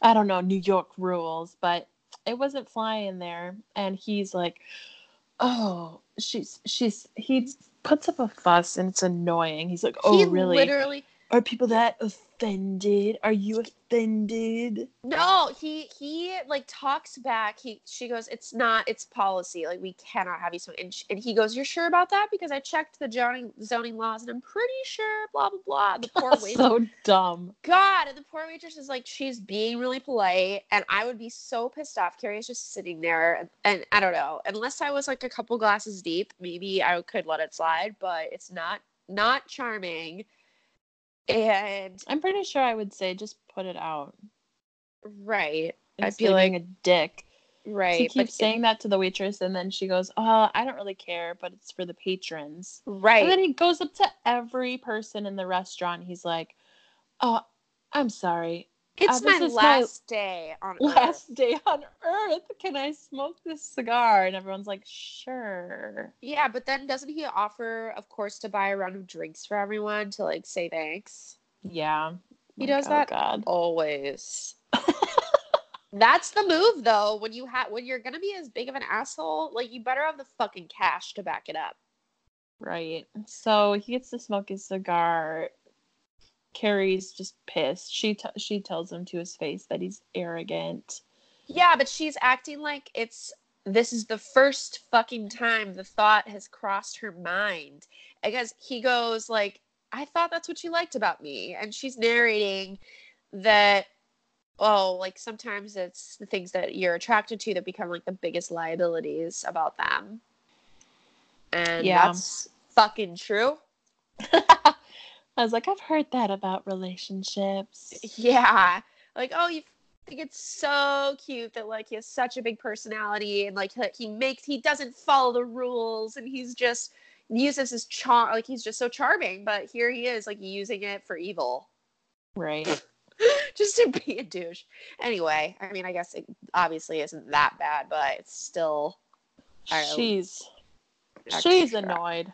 I don't know, New York rules, but it wasn't flying there. And he's like, Oh, she's she's he puts up a fuss and it's annoying. He's like, Oh he really? literally Are people that offended? Are you offended? No, he he like talks back. He she goes, it's not, it's policy. Like we cannot have you smoke. And, and he goes, you're sure about that? Because I checked the zoning zoning laws, and I'm pretty sure. Blah blah blah. The poor waitress. so dumb. God, and the poor waitress is like, she's being really polite, and I would be so pissed off. Carrie's just sitting there, and, and I don't know. Unless I was like a couple glasses deep, maybe I could let it slide. But it's not not charming. And I'm pretty sure I would say just put it out. right, I Instead feel like a dick. right. He but keeps saying that to the waitress, and then she goes, "Oh, I don't really care, but it's for the patrons." right. And then he goes up to every person in the restaurant. He's like, "Oh, I'm sorry. It's Uh, my is my last day on Earth. Last day on Earth. Can I smoke this cigar?" And everyone's like, "Sure." Yeah, but then doesn't he offer, of course, to buy a round of drinks for everyone to like say thanks? Yeah, He does oh, that God. always. That's the move, though. When you have when you're gonna be as big of an asshole, like you better have the fucking cash to back it up. Right. So he gets to smoke his cigar. Carrie's just pissed. She t- she tells him to his face that he's arrogant. Yeah, but she's acting like it's this is the first fucking time the thought has crossed her mind. Because he goes like, I thought that's what you liked about me. And she's narrating that oh, like sometimes it's the things that you're attracted to that become like the biggest liabilities about them. And Yeah. that's fucking true. I was like, I've heard that about relationships. Yeah. Like, oh, you think it's so cute that like he has such a big personality and like he- makes he doesn't follow the rules and he's just uses his charm like he's just so charming, but here he is like using it for evil. Right. just to be a douche. Anyway, I mean, I guess it obviously isn't that bad, but it's still I don't know, She's she's annoyed.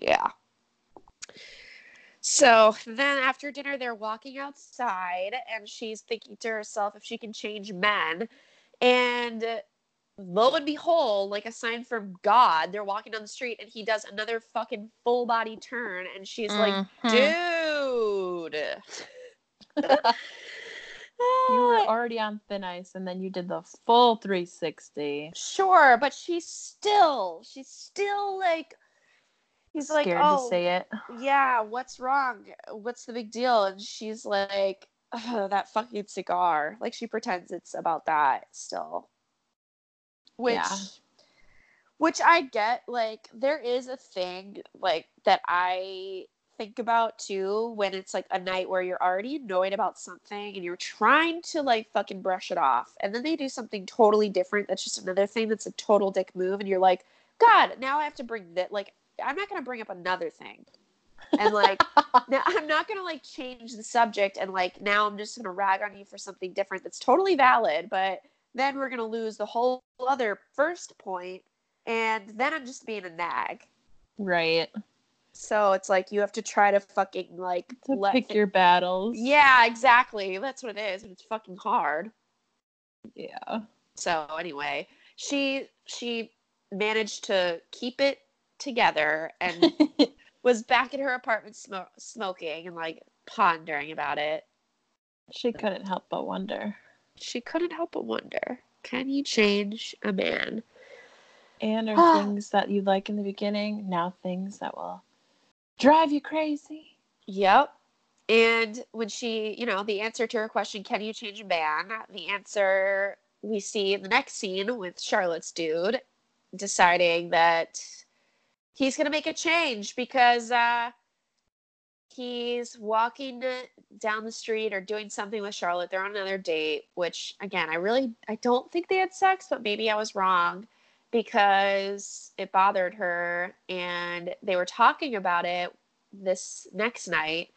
Yeah. So then after dinner, they're walking outside, and she's thinking to herself if she can change men. And lo and behold, like a sign from God, they're walking down the street, and he does another fucking full body turn, and she's like, Mhm. dude. you were already on thin ice and then you did the full 360. Sure, but she's still, she's still like, he's like, Scared oh, to say it. yeah, what's wrong? What's the big deal? And she's like, "Ugh, that fucking cigar. Like she pretends it's about that still. Which Yeah. which I get, like, there is a thing like that I think about too when it's like a night where you're already annoyed about something and you're trying to like fucking brush it off and then they do something totally different that's just another thing that's a total dick move and you're like god now i have to bring that like i'm not going to bring up another thing And like now I'm not gonna like change the subject and like now I'm just gonna rag on you for something different that's totally valid, but then we're gonna lose the whole other first point and then I'm just being a nag. right. So it's like you have to try to fucking like To let pick your battles. Yeah, exactly. That's what it is, and it's fucking hard. Yeah. So anyway, she she managed to keep it together and was back in her apartment smo- smoking and like pondering about it. she couldn't help but wonder. She couldn't help but wonder, can you change a man? And are things that you like in the beginning now things that will drive you crazy? Yep. And when she, you know, the answer to her question, can you change a man? The answer we see in the next scene with Charlotte's dude deciding that he's going to make a change because uh, he's walking down the street or doing something with Charlotte. They're on another date, which again, I really I don't think they had sex, but maybe I was wrong because it bothered her and they were talking about it this next night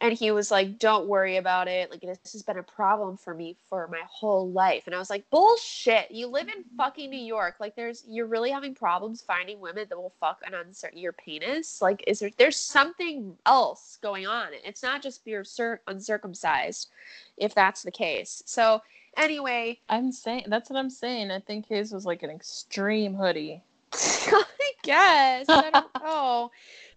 and he was like don't worry about it. Like this has been a problem for me for my whole life. And i was like bullshit. You live in fucking new york. Like there's you're really having problems finding women that will fuck an uncir- your penis? Like is there there's something else going on. It's not just you're cir- uncircumcised if that's the case. So anyway. I'm saying that's what I'm saying. I think his was like an extreme hoodie. i guess. I don't know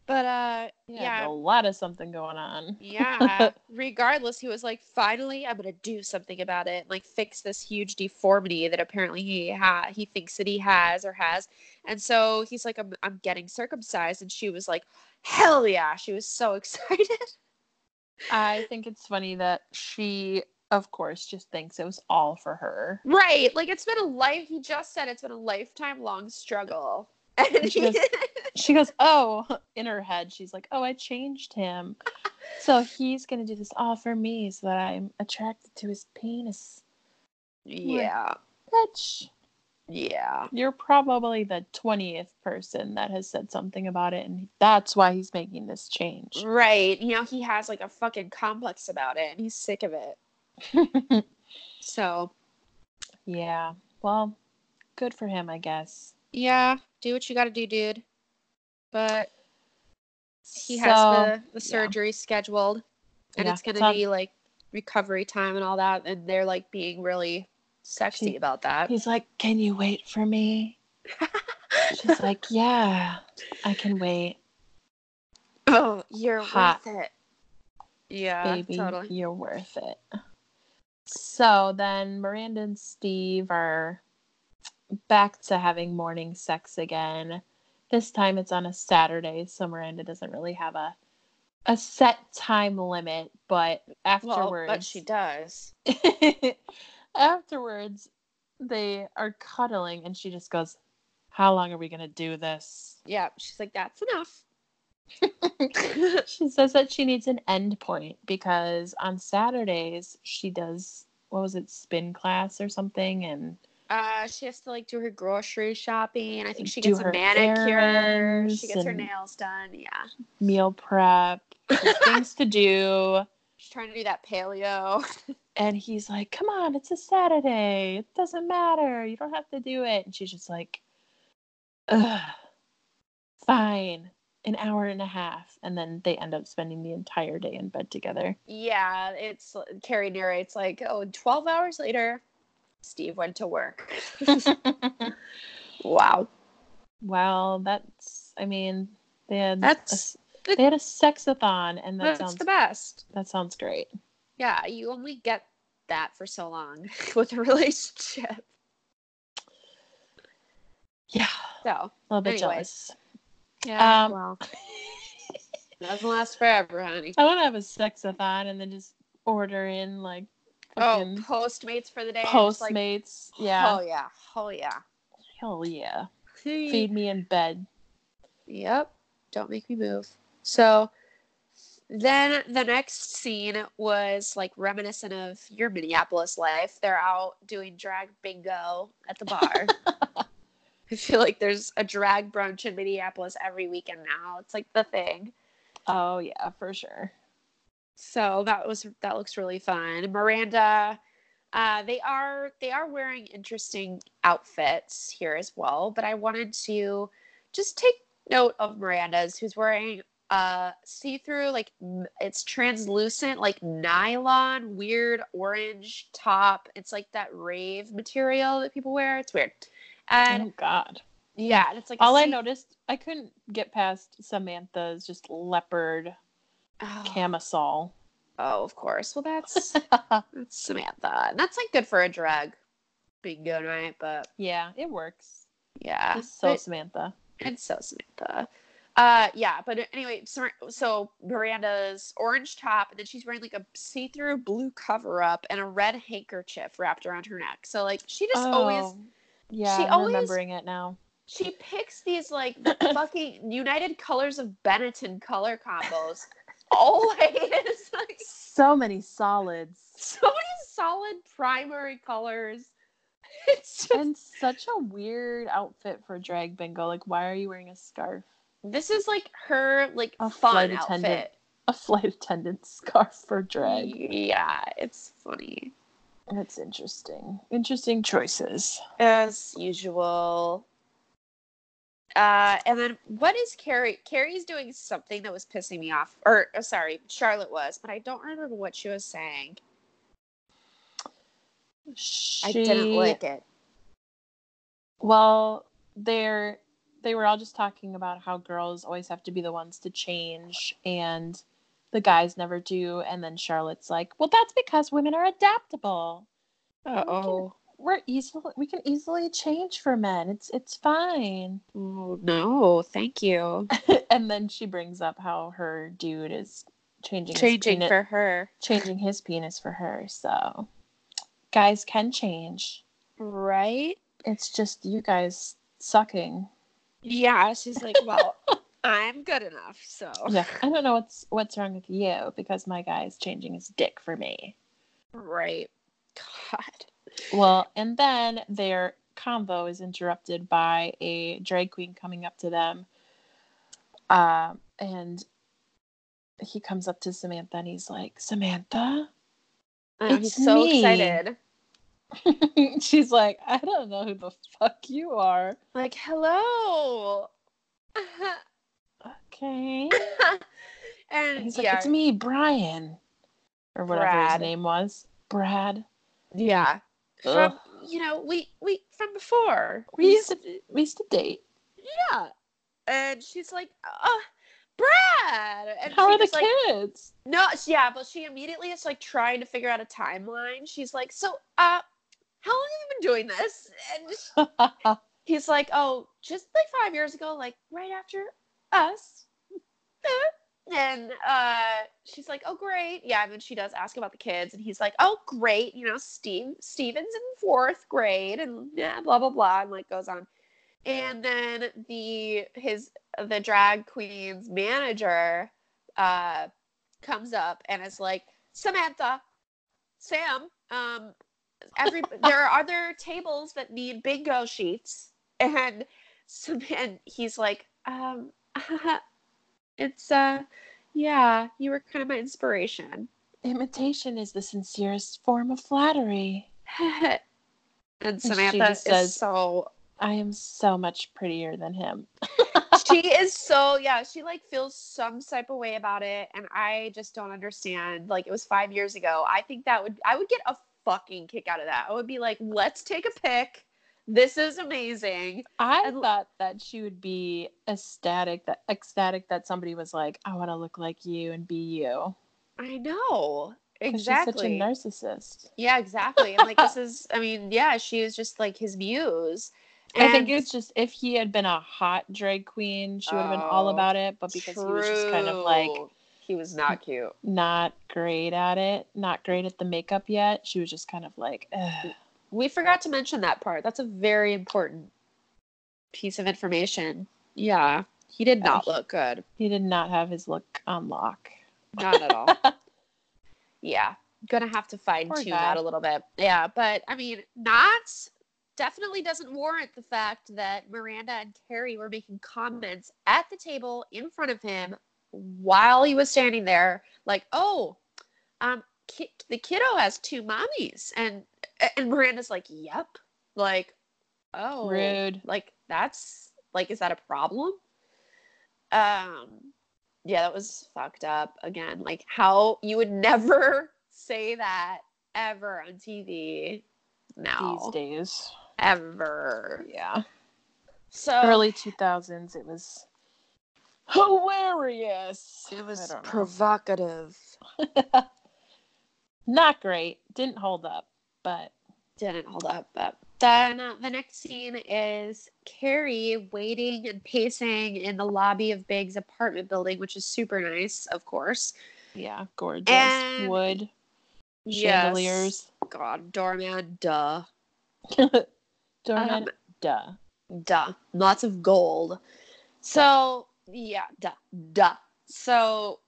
but uh Yeah, yeah. a lot of something going on. yeah. Regardless he was like finally i'm gonna do something about it like fix this huge deformity that apparently he ha- he thinks that he has or has. And so he's like I'm, I'm getting circumcised. And she was like hell yeah. She was so excited. I think it's funny that she, of course, just thinks it was all for her. right. Like it's been a life he just said it's been a lifetime long struggle and She goes- She goes, Oh, in her head, she's like, Oh, I changed him. So he's going to do this all for me so that I'm attracted to his penis. yeah Bitch, yeah you're probably the 20th person that has said something about it. And that's why he's making this change. right you know he has like a fucking complex about it and he's sick of it so yeah. Well, good for him, I guess. Yeah, do what you got to do, dude. But he So, has the, the yeah. surgery scheduled, and Yeah, it's gonna sounds- be like recovery time and all that, and they're like being really sexy She- about that. He's like, Can you wait for me? She's like, Yeah, I can wait, oh, you're Hot. worth it. Yeah, baby. totally. You're worth it. So then Miranda and Steve are back to having morning sex again. This time it's on a Saturday, so Miranda doesn't really have a a set time limit, but Well, afterwards but she does. afterwards they are cuddling and she just goes, How long are we gonna do this? Yeah, she's like, that's enough. she says that she needs an end point because on Saturdays she does what was it, spin class or something and Uh, she has to like do her grocery shopping. I think she gets a manicure. She gets her nails done. Yeah, meal prep, things to do. she's trying to do that paleo. And he's like, Come on, it's a Saturday. It doesn't matter. You don't have to do it. And she's just like, Ugh, fine. An hour and a half. And then they end up spending the entire day in bed together. Yeah, it's Carrie narrates like, oh, 12 hours later, Steve went to work. wow. well, that's, I mean, they had, a That's s- they had a sexathon, and that that's sounds the best. that sounds great. Yeah, you only get that for so long with a relationship. Yeah, So, a little bit Anyway. jealous. yeah, Um, well, doesn't last forever, honey. I want to have a sexathon and then just order in like Oh, Postmates for the day. just like, Postmates. yeah, Oh, yeah. Oh, yeah. hell yeah. Feed me in bed. Yep. Don't make me move. So then the next scene was like reminiscent of your Minneapolis life. They're out doing drag bingo at the bar. I feel like there's a drag brunch in Minneapolis every weekend now. It's like the thing. Oh yeah, for sure. So that was that looks really fun. Miranda, uh, they are they are wearing interesting outfits here as well. But I wanted to just take note of Miranda's, who's wearing uh see-through like it's translucent like nylon weird orange top it's like that rave material that people wear it's weird and oh God. yeah and it's like All I noticed, I couldn't get past Samantha's just leopard oh, camisole. oh of course well that's that's samantha and that's like good for a drag good, right? but yeah, it works. yeah It's so Samantha. It's so Samantha. Uh, yeah, but anyway, so, so Miranda's orange top, and then she's wearing like a see-through blue cover-up and a red handkerchief wrapped around her neck. So like she just always Oh, Yeah, she I'm always- remembering it now. she picks these like fucking United Colors of Benetton color combos. Always like So many solids. so many solid primary colors. It's just, and such a weird outfit for drag bingo. Like, why are you wearing a scarf? this is like her like A fun flight attendant. outfit. A flight attendant scarf for drag. Yeah, it's funny. That's interesting. Interesting choices. as usual. Uh, and then what is Carrie? Carrie's doing something that was pissing me off. Or uh, sorry, Charlotte was, but I don't remember what she was saying. I didn't She- like it. Well, they're they were all just talking about how girls always have to be the ones to change and the guys never do. And then Charlotte's like, Well, that's because women are adaptable. Uh oh We're easily we can easily change for men. It's it's fine. oh no, thank you. and then she brings up how her dude is changing his Changing penis, for her, changing his penis for her. So guys can change. right? It's just you guys sucking. Yeah, she's like, well, I'm good enough, so Yeah, I don't know what's what's wrong with you because my guy's changing his dick for me. right. God. Well, and then their convo is interrupted by a drag queen coming up to them, um, and he comes up to Samantha and he's like, "Samantha." It's he's so me. excited. She's like, "I don't know who the fuck you are." Like, hello. Okay. and he's like, yeah, "It's me, Brian," or whatever Brad. his name was. Brad. Yeah. Ugh. From you know, we we from before. We used to we used to date. Yeah. And she's like, uh Brad and How are the like, kids? No, yeah, but she immediately is like trying to figure out a timeline. She's like, So uh how long have you been doing this? And he's like, Oh, just like five years ago, like right after us. And uh, she's like, "Oh, great, yeah." And then she does ask about the kids, and he's like, "Oh, great, you know, Steve, Steven's in fourth grade, and yeah, blah blah blah," and like goes on. And then the his the drag queen's manager uh, comes up and is like, "Samantha, Sam, um, every there are other tables that need bingo sheets," and so and he's like, um. it's uh yeah you were kind of my inspiration. Imitation is the sincerest form of flattery. and samantha is says- so I am so much prettier than him. she is so yeah she like feels some type of way about it and i just don't understand. Like it was five years ago. I think that would i would get a fucking kick out of that. I would be like let's take a pic this is amazing I And- thought that she would be ecstatic that ecstatic that somebody was like, I want to look like you and be you. i know. exactly She's such a narcissist. yeah exactly and like this is i mean yeah she is just like his muse I think it's just if he had been a hot drag queen, she would have been all about it. But because he was just kind of like he was not cute. not great at it, not great at the makeup yet, she was just kind of like, Ugh. We forgot to mention that part. That's a very important piece of information. Yeah, he did not look good. he did not have his look on lock. Not at all. yeah, gonna have to fine Poor tune guy. that a little bit. Yeah, but I mean, not definitely doesn't warrant the fact that Miranda and Carrie were making comments at the table in front of him while he was standing there, like, oh, um, ki- the kiddo has two mommies, and and Miranda's like, yep, like, oh, Rude. like that's like, is that a problem? Um, yeah, that was fucked up. Again, like how you would never say that ever on TV now, These days. ever. Yeah. So Early 2000s, it was hilarious. it was provocative. Not great. Didn't hold up, but didn't hold up. But then uh, the next scene is Carrie waiting and pacing in the lobby of Big's apartment building, which is super nice, of course. yeah, gorgeous. And- Wood, Yes. chandeliers. God, doorman, duh. Doorman, Um, duh. Duh. Lots of gold. So, yeah, duh. Duh. So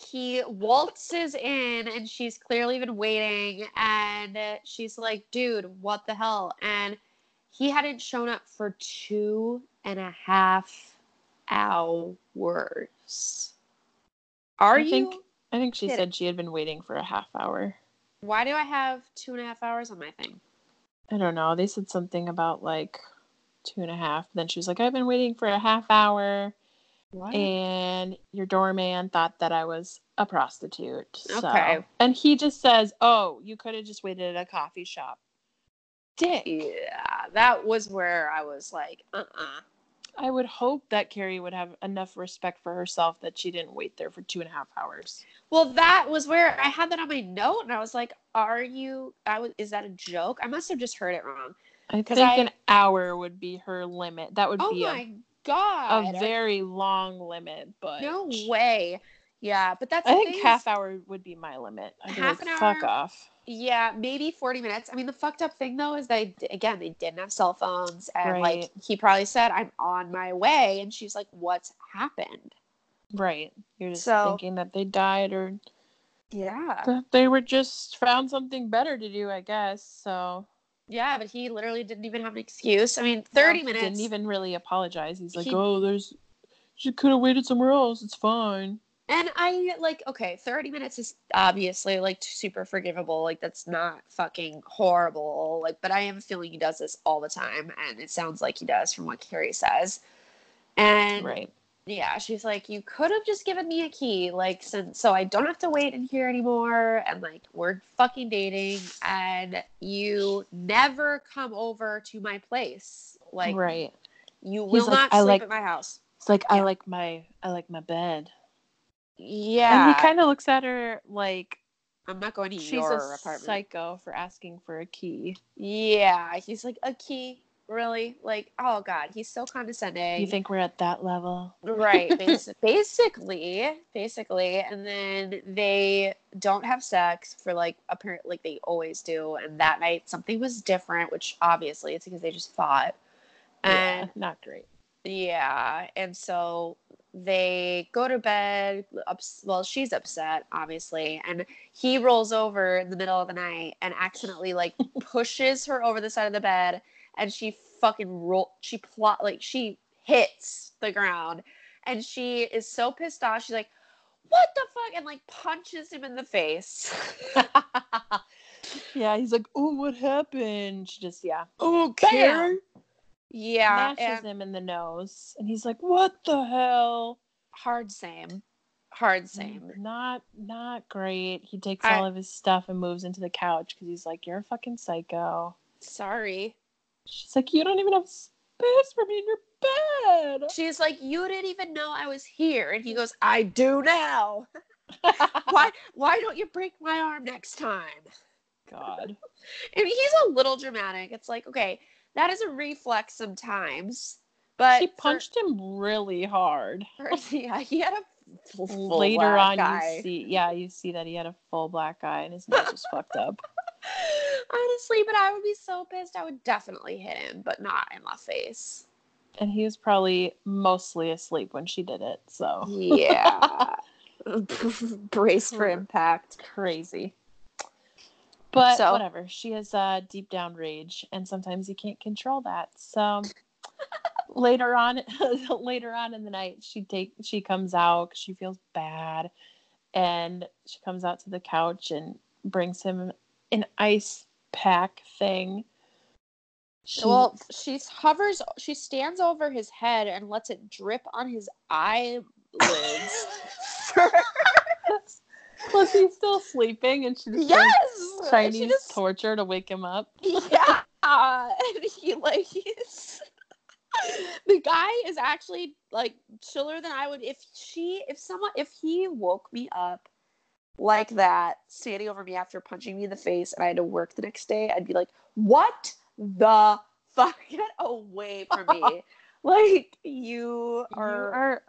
he waltzes in and she's clearly been waiting and she's like, dude, what the hell? And he hadn't shown up for two and a half hours. Are I you? think I think she kidding? said she had been waiting for a half hour. Why do I have two and a half hours on my thing? I don't know. They said something about like two and a half. Then she was like, I've been waiting for a half hour, What? and your doorman thought that I was a prostitute. So- Okay. And he just says, Oh, you could have just waited at a coffee shop. Dick. yeah, that was where I was like, uh uh I would hope that Carrie would have enough respect for herself that she didn't wait there for two and a half hours. Well, that was where I had that on my note, and I was like, "Are you? I was. Is that a joke? I must have just heard it wrong." I think I- an hour would be her limit. That would Oh be a, my god! a very long limit, but no way. Yeah, but that's. I think half hour would be my limit. I'd Half like, an fuck hour? off. Yeah, maybe forty minutes. I mean, the fucked up thing though is they again they didn't have cell phones, and like he probably said, "I'm on my way," and she's like, "What's happened?" Right. You're just So- thinking that they died or Yeah, that they were just found something better to do, I guess. So yeah, but he literally didn't even have an excuse. I mean, thirty No, minutes. Didn't even really apologize. He's like, He- "Oh, there's she could have waited somewhere else. It's fine." And I like okay, 30 minutes is obviously like super forgivable. Like that's not fucking horrible. Like, but I am feeling he does this all the time, and it sounds like he does from what Carrie says. And Right. Yeah, she's like, you could have just given me a key, like, since so I don't have to wait in here anymore, and like we're fucking dating, and you never come over to my place. Like, right. you will like, not "I sleep like- at my house. It's like I like my I like my bed. Yeah, And he kind of looks at her like I'm not going to she's your a apartment. psycho for asking for a key. Yeah, he's like a key, really? Like, oh god, he's so condescending. You think we're at that level? right? Basi- basically, basically, and then they don't have sex for like apparently like they always do, and that night something was different, which obviously it's because they just fought, Yeah, and not great. yeah, and so they go to bed. Ups- well, she's upset, obviously, and he rolls over in the middle of the night and accidentally like pushes her over the side of the bed, and she fucking roll. She plot like she hits the ground, and she is so pissed off. She's like, "What the fuck?" and like punches him in the face. Yeah, he's like, "Oh, what happened?" She just yeah, oh, bam, Yeah, smashes and him in the nose, and he's like, "What the hell?" hard same, hard mm, same. Not not great. He takes I- all of his stuff and moves into the couch because he's like, "You're a fucking psycho." Sorry. She's like, "You don't even have space for me in your bed." She's like, You didn't even know I was here. And he goes, I do now. Why why don't you break my arm next time? God. and he's a little dramatic. It's like, okay, that is a reflex sometimes. But She for- punched him really hard. for- yeah, he had a full, full Later black on, eye. you see, yeah, you see that he had a full black eye and his nose was fucked up. Honestly, but I would be so pissed. I would definitely hit him, but not in my face. And he was probably mostly asleep when she did it. So Yeah. Brace for impact. crazy. But So- whatever. She has uh, deep down rage, and sometimes you can't control that. So later on later on in the night she take she comes out she feels bad and she comes out to the couch and brings him an ice pack thing She- Well, she hovers, she stands over his head and lets it drip on his eyelids. was he still sleeping and she just yes, Chinese She just, torture to wake him up yeah, and he like he's. The guy is actually like chiller than I would if she if someone if he woke me up like that standing over me after punching me in the face and I had to work the next day I'd be like what the fuck get away from me like you you are are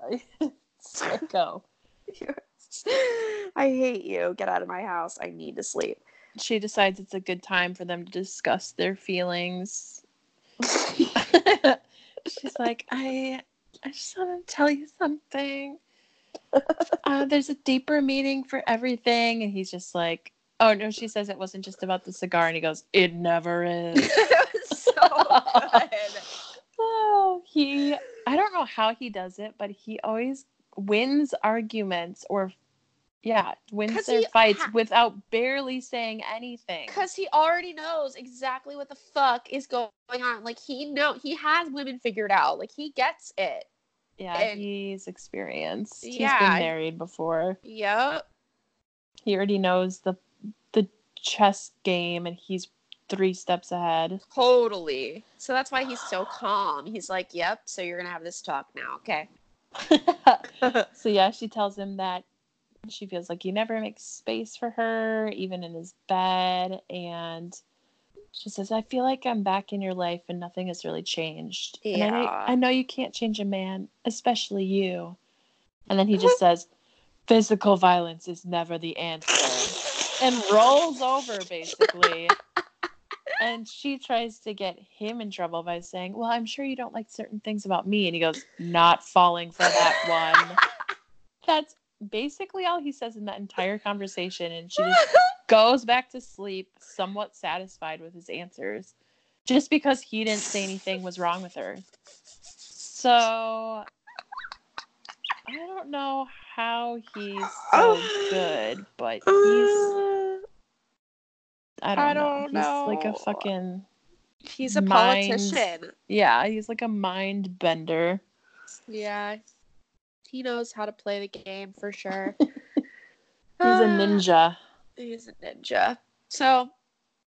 sicko I hate you. Get out of my house. I need to sleep. she decides it's a good time for them to discuss their feelings she's like i i just want to tell you something uh, there's a deeper meaning for everything and he's just like oh no she says it wasn't just about the cigar and he goes it never is so good. oh he i don't know how he does it but he always wins arguments or yeah wins their fights ha- without barely saying anything Because he already knows exactly what the fuck is going on. Like he know he has women figured out. Like he gets it. Yeah and- he's experienced he's Yeah. been married before Yep. he already knows the the chess game and he's three steps ahead Totally. So that's why he's so calm. He's like, "Yep. So you're gonna have this talk now, okay?" so yeah she tells him that she feels like he never makes space for her even in his bed and she says i feel like i'm back in your life and nothing has really changed and I, know, Yeah. I know you can't change a man especially you. And then he just says physical violence is never the answer and rolls over basically. And she tries to get him in trouble by saying well i'm sure you don't like certain things about me and he goes not falling for that one. That's basically all he says in that entire conversation and she just goes back to sleep somewhat satisfied with his answers just because he didn't say anything was wrong with her so i don't know how he's so good but he's i don't, I know. don't he's like a fucking He's a Minds- politician. yeah he's like a mind bender Yeah. He knows how to play the game for sure. he's a ah. ninja He's a ninja. So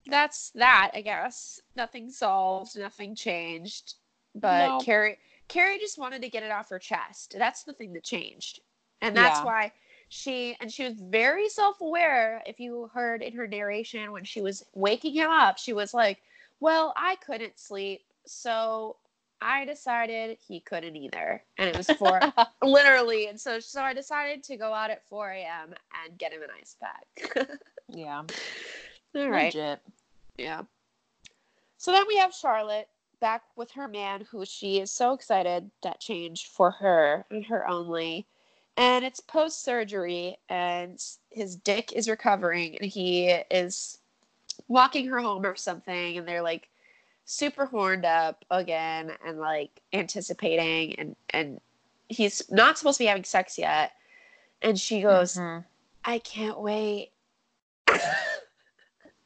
that's that, I guess. Nothing solved, nothing changed. But Nope. Carrie Carrie just wanted to get it off her chest. That's the thing that changed. And that's Yeah. why she and she was very self-aware if you heard in her narration when she was waking him up, she was like, "Well, I couldn't sleep, so I decided he couldn't either." And it was for literally and so so i decided to go out at 4 a.m and get him an ice pack. Yeah. All right. Legit. Yeah. So then we have charlotte back with her man who she is so excited that changed for her and her only and it's post surgery and his dick is recovering and he is walking her home or something and they're like super horned up again and like anticipating and and he's not supposed to be having sex yet and she goes Mhm. i can't wait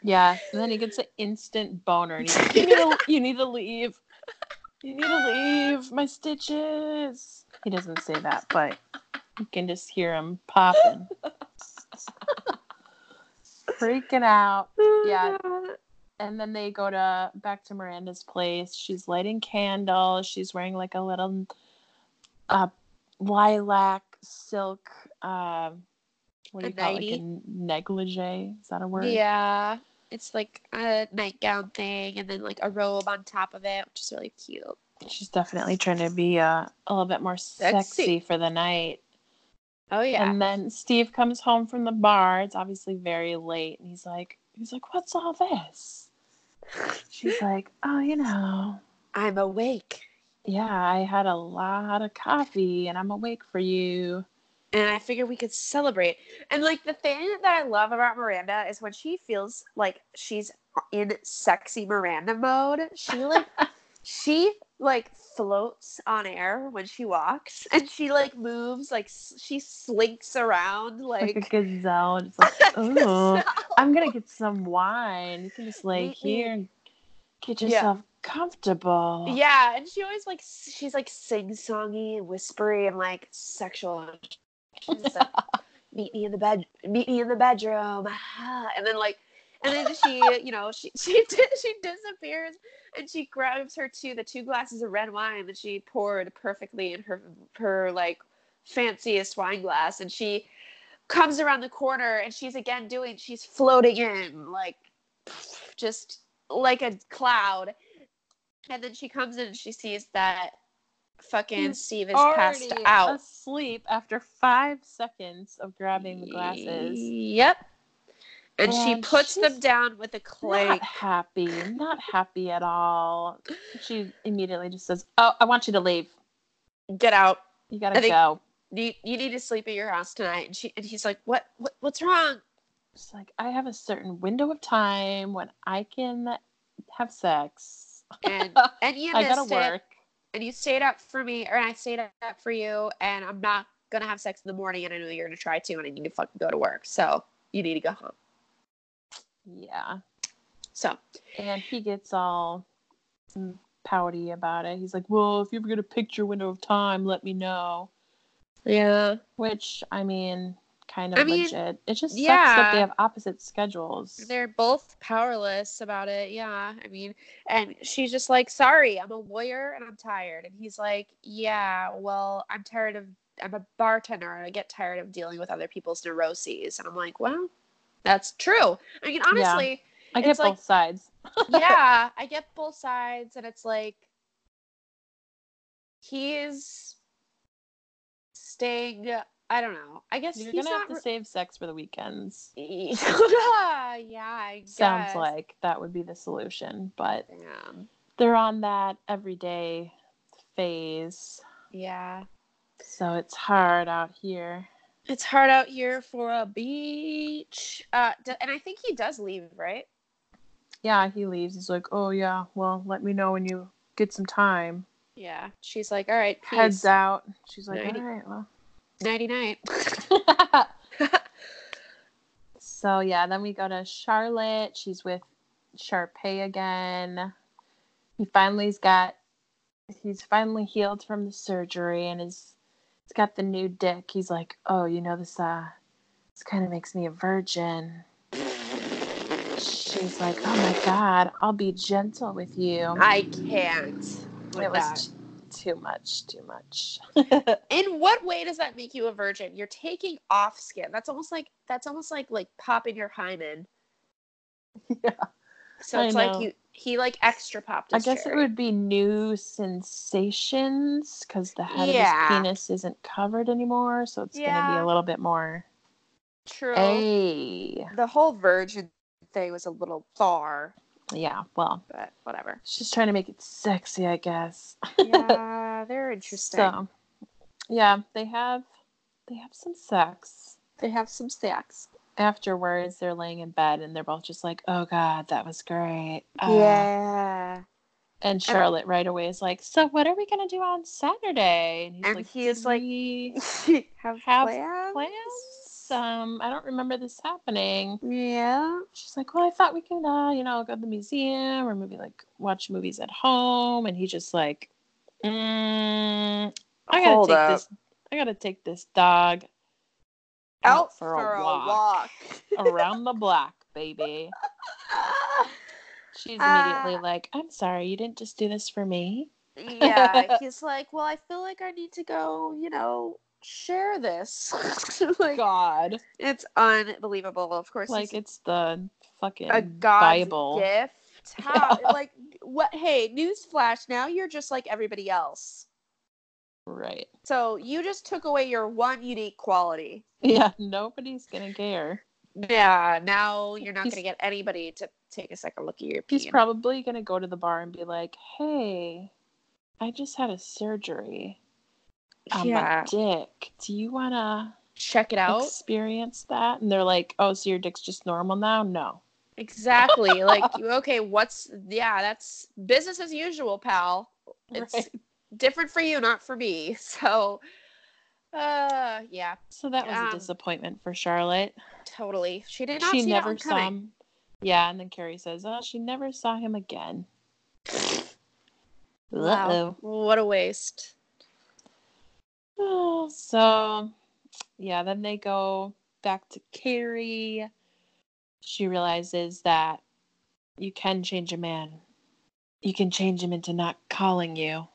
Yeah, and then he gets an instant boner, and he's like, "You need to, you need to leave. You need to leave. My stitches." He doesn't say that, but you can just hear him popping, freaking out. Yeah. And then they go to back to Miranda's place. She's lighting candles. She's wearing like a little uh, lilac silk. Um, what do A you call it? Like a negligee? Is that a word? yeah it's like a nightgown thing and then like a robe on top of it which is really cute She's definitely trying to be uh, a little bit more sexy, Sexy. for the night. oh yeah And then Steve comes home from the bar. It's obviously very late, and he's like, he's like, "What's all this?" She's like, "Oh, you know, i'm awake yeah, I had a lot of coffee, and I'm awake for you." and I figured we could celebrate. And like the thing that I love about Miranda is when she feels like she's in sexy Miranda mode, she like she like floats on air when she walks and she like moves like s- she slinks around Like, like, a gazelle. Just like, oh, I'm gonna get some wine. You can just lay here and get Yeah. yourself comfortable. yeah and she always like s- she's like sing-songy and whispery and like sexual like, meet me in the bed meet me in the bedroom ah," and then like and then she you know she she she disappears and she grabs her two the two glasses of red wine that she poured perfectly in her her like fanciest wine glass and she comes around the corner and she's again doing she's floating in like just like a cloud and then she comes in and she sees that fucking He's Steve is passed out. asleep after five seconds of grabbing the glasses. Yep. And she puts them down with a clank. Not happy. Not happy at all. She immediately just says, "Oh, I want you to leave. Get out. You gotta I go." You, you need to sleep at your house tonight. And she and he's like, What, what what's wrong? She's like, "I have a certain window of time when I can have sex. And and you I gotta it. work." And you stayed up for me, or I stayed up for you, and I'm not gonna have sex in the morning, and I know you're gonna try to, and I need to fucking go to work. So you need to go home. Yeah. So And he gets all pouty about it. He's like, "Well, if you ever get a picture window of time, let me know." yeah, Which I mean, kind of I mean, legit. It just sucks that they have opposite schedules. they're both powerless about it. Yeah, I mean, and she's just like, "Sorry, I'm a lawyer and I'm tired." And he's like, "Yeah, well, I'm tired of. I'm a bartender and I get tired of dealing with other people's neuroses." And I'm like, "Well, that's true. I mean, honestly, I get it's like- both sides. yeah, I get both sides, and it's like he's staying. I don't know. I guess You're he's gonna not. have to save sex for the weekends. re- yeah, I Sounds like that would be the solution, but Yeah. they're on that everyday phase, Yeah. so it's hard out here. It's hard out here for a beach. Uh, d- and I think he does leave, right? Yeah, he leaves. He's like, "Oh yeah, well, let me know when you get some time." Yeah. She's like, all right, peace. Heads out. She's like, Nighty. "All right, well." Nighty night. so yeah, then we go to Charlotte. She's with Shar-Pei again. He finally's got he's finally healed from the surgery and is he's got the new dick. He's like, Oh, you know this uh this kind of makes me a virgin. She's like, Oh my god, I'll be gentle with you. I can't. It was that. t- too much, too much. In what way does that make you a virgin? You're taking off skin. That's almost like that's almost like like popping your hymen. Yeah. So it's like you he like extra popped I guess it would be new sensations because the head Yeah. of his penis isn't covered anymore, so it's gonna be a little bit more. true. Hey, The whole virgin thing was a little far, yeah. Well, but whatever. she's trying to make it sexy, I guess. Yeah, they're interesting. So, yeah, they have they have some sex. they have some sex. Afterwards, they're laying in bed and they're both just like, "Oh God, that was great." Uh, yeah. And Charlotte right away is like, "So what are we gonna do on Saturday?" And he's And like, he is like, we have, have plans? plans? Um, I don't remember this happening." Yeah. She's like, "Well, I thought we could, uh, you know, go to the museum or maybe like watch movies at home." And he's just like, mm, "I gotta Hold take up. this. I gotta take this dog Out for, a, walk. around the block, baby." She's immediately ah. like, "I'm sorry, you didn't just do this for me." yeah. He's like, well, I feel like I need to go, you know, share this. like, God, it's unbelievable. Of course, like it's the fucking a God's Bible. gift. How, like, what? Hey, newsflash! Now you're just like everybody else. Right. So you just took away your one unique quality. Yeah, nobody's gonna care. Yeah. Now you're not He's- to get anybody to take a second look at your. He's probably gonna go to the bar and be like, "Hey, I just had a surgery on Yeah. my dick. Do you wanna Check it out. experience that?" And they're like, "Oh, so your dick's just normal now?" No. Exactly. like, okay, what's yeah? That's business as usual, pal. It's Right. Different for you, not for me. So, uh, yeah, So that was Um, a disappointment for Charlotte. totally. She did not She see never saw coming. him. Yeah, and then Carrie says, "Oh, she never saw him again." Wow, Uh-oh. what a waste. Oh, so yeah, then they go back to Carrie. She realizes that you can change a man. You can change him into not calling you.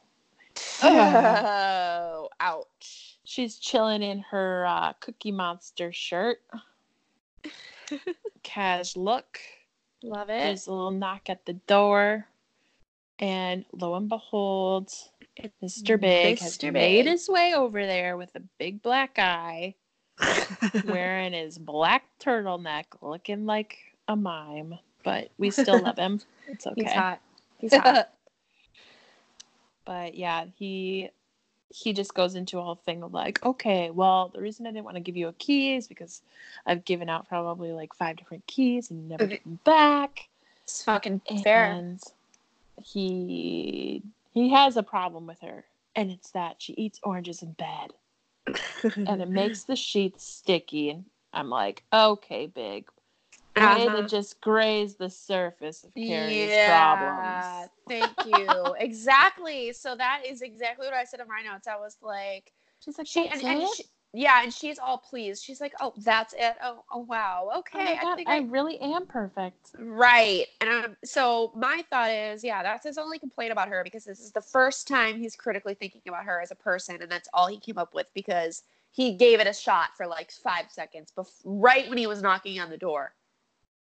Oh, ouch. She's chilling in her uh, Cookie Monster shirt. Cash look. Love it. There's a little knock at the door. And lo and behold, Mr. Big has Mr. made his way over there with a big black eye, wearing his black turtleneck, looking like a mime. But we still love him. It's okay. He's hot. He's hot. But yeah, he he just goes into a whole thing of like, okay, well, the reason I didn't want to give you a key is because I've given out probably like five different keys and you never Okay. back. it's fucking fair. And he he has a problem with her, and it's that she eats oranges in bed, and it makes the sheets sticky. And I'm like, okay, big, way Uh-huh. to just graze the surface of Carrie's yeah, problems. Thank you. exactly. So that is exactly what I said in my notes. I was like, She's like, she and, and she, yeah, and she's all pleased. She's like, oh, that's it. Oh, oh wow. Oh Okay. I think I I really am perfect. Right. And um, so my thought is, yeah, that's his only complaint about her because this is the first time he's critically thinking about her as a person. And that's all he came up with because he gave it a shot for like five seconds, bef- right when he was knocking on the door.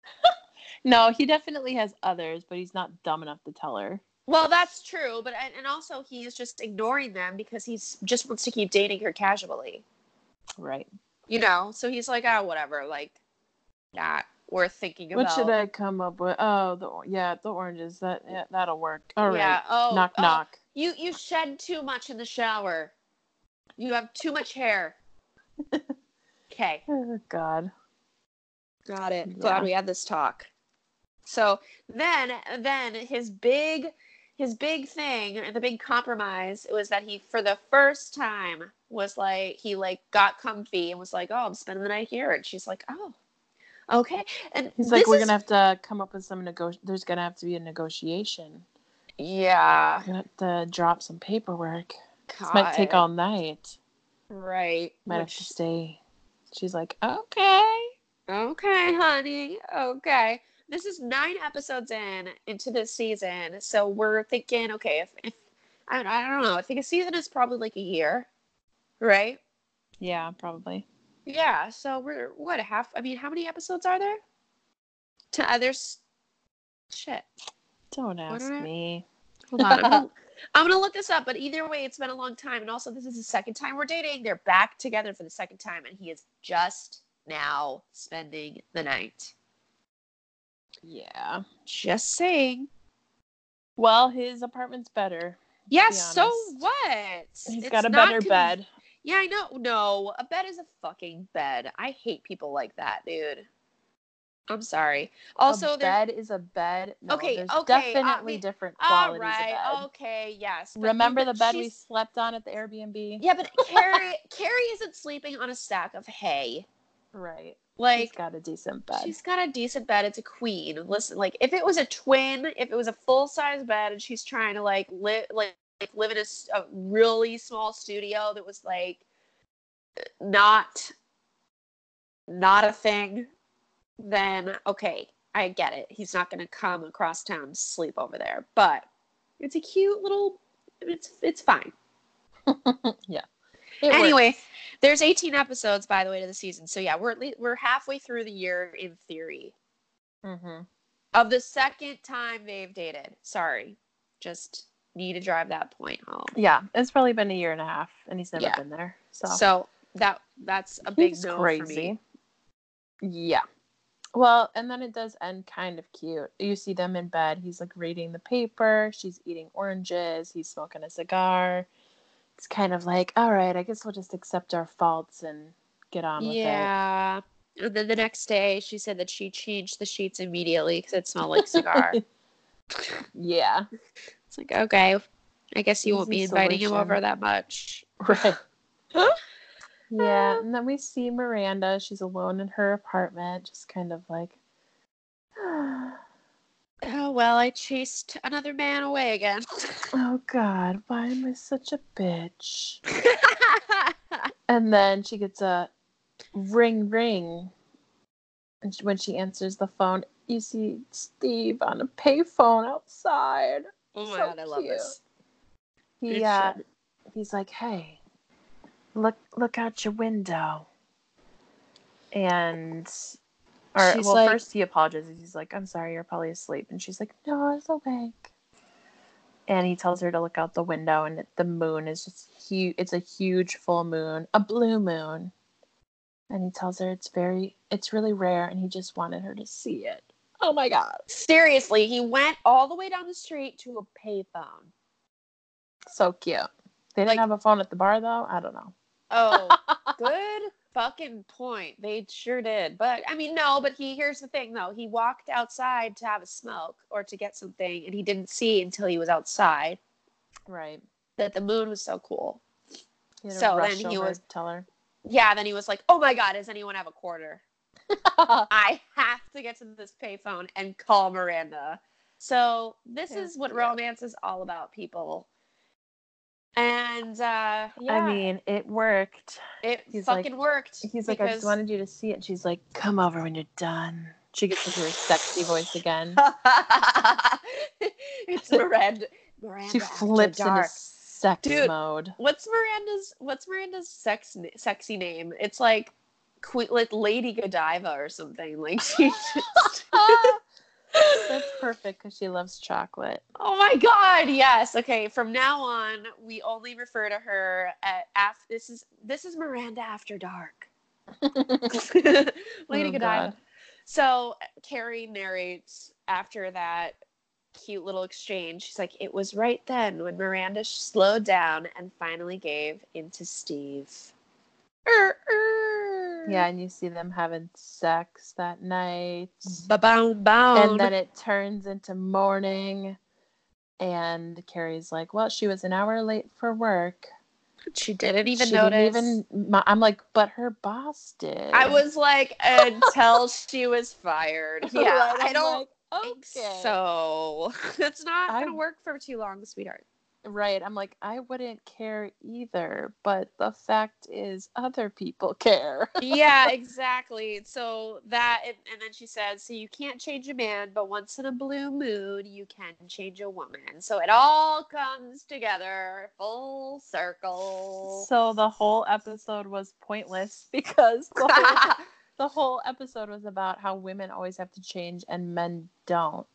No, he definitely has others, but he's not dumb enough to tell her. Well, that's true. But, and also he is just ignoring them because he's just wants to keep dating her casually, Right. you know? So he's like, oh, whatever. Like, not worth thinking about. What should I come up with? Oh, the yeah, the oranges. That yeah, that'll work. All right. Yeah. Oh, knock oh, knock. You you shed too much in the shower. You have too much hair. Okay, Oh God. Got it. Yeah. Glad we had this talk. So then then his big his big thing, the big compromise was that he for the first time was like he like got comfy and was like, "Oh, I'm spending the night here." And she's like, "Oh. Okay." And He's like, we're is- gonna have to come up with some nego. There's gonna have to be a negotiation. Yeah. We're gonna have to drop some paperwork. This might take all night. right. Might Which- have to stay. She's like, okay. Okay, honey. Okay. This is nine episodes in into this season. So we're thinking, okay, if, if I, don't- I don't know, I think a season is probably like a year, right? Yeah, probably. Yeah. So we're what a half? I mean, how many episodes are there? To others. Shit. Don't ask don't I- me. Hold on. I'm gonna, I'm gonna look this up. But either way, it's been a long time, and also this is the second time we're dating. They're back together for the second time, and he is just now spending the night. Yeah. Just saying. Well, his apartment's better. Yes, so what? He's It's got a better con- bed. Yeah, I know. No, a bed is a fucking bed. I hate people like that, dude. I'm sorry. Also, a there's bed is a bed. No, Okay, there's okay, definitely mean, different all qualities right. of bed. Okay, yes. Remember the bed we slept on at the Airbnb? Yeah, but Carrie Carrie isn't sleeping on a stack of hay. Right. Like she's got a decent bed. She's got a decent bed. It's a queen. Listen, like if it was a twin, if it was a full size bed, and she's trying to like live like, like live in a, a really small studio that was like not not a thing, then okay, I get it. He's not going to come across town to sleep over there, but it's a cute little. It's it's fine. yeah. It works. There's 18 episodes by the way to the season, so yeah, we're at least, we're halfway through the year in theory. Mhm. of the second time they've dated. Sorry, just need to drive that point home. Yeah, it's probably been a year and a half, and he's never Yeah. been there. So, So that that's a big he's no crazy. for me. Yeah. Well, and then it does end kind of cute. You see them in bed. He's like reading the paper. She's eating oranges. He's smoking a cigar. It's kind of like, all right, I guess we'll just accept our faults and get on with it. Yeah. And then the next day, she said that she changed the sheets immediately because it smelled like cigar. Yeah. it's like okay, I guess you won't be Easy inviting him over that much. Right. yeah, ah. and then we see Miranda. She's alone in her apartment, just kind of like, Oh well, I chased another man away again. oh God, why am I such a bitch? And then she gets a ring ring. And when she answers the phone, you see Steve on a payphone outside. oh my So god, I love cute. this. He uh, he's like, "Hey, look look out your window." And or She's well, like- first he apologizes. He's like, "I'm sorry, you're probably asleep." And she's like, "No, I was awake." And he tells her to look out the window, and the moon is just huge. It's a huge full moon, a blue moon. And he tells her it's very, it's really rare, and he just wanted her to see it. Oh my god, Seriously, he went all the way down the street to a payphone. so cute. They didn't Like- have a phone at the bar though. I don't know. Oh, good fucking point. They sure did. But I mean, no, but he here's the thing though. He walked outside to have a smoke or to get something, and he didn't see until he was outside Right. that the moon was so cool. So then he was- tell her. Yeah, then he was like, Oh my god, does anyone have a quarter? I have to get to this payphone and call Miranda. So this Yeah, is what yeah. romance is all about, people. And uh yeah, I mean, it worked. it he's like- fucking worked. He's like, I just wanted you to see it. She's like, come over when you're done. She gets into her sexy voice again. it's Miranda. Miranda She flips into sex Dude. mode. What's Miranda's What's Miranda's sex sexy name? It's like like Lady Godiva or something. Like she. Just, That's perfect because she loves chocolate. oh my God! Yes. Okay. From now on, we only refer to her at af- This is this is Miranda after dark. Lady Oh, Godiva. So Carrie narrates after that cute little exchange. She's like, "It was right then when Miranda slowed down and finally gave into Steve." Er, er. Yeah, and you see them having sex that night. Ba-boom, boom. And then it turns into morning. And Carrie's like, well, she was an hour late for work. she didn't even She notice. didn't even. I'm like, but her boss did. I was like, until she was fired. Yeah, I don't like, think okay. so. It's not gonna work for too long, sweetheart. Right. I'm like, I wouldn't care either, but the fact is, other people care. yeah, exactly. So that, and, and then she says, so you can't change a man, but once in a blue moon, you can change a woman. So it all comes together, full circle. so the whole episode was pointless because the whole, the whole episode was about how women always have to change and men don't.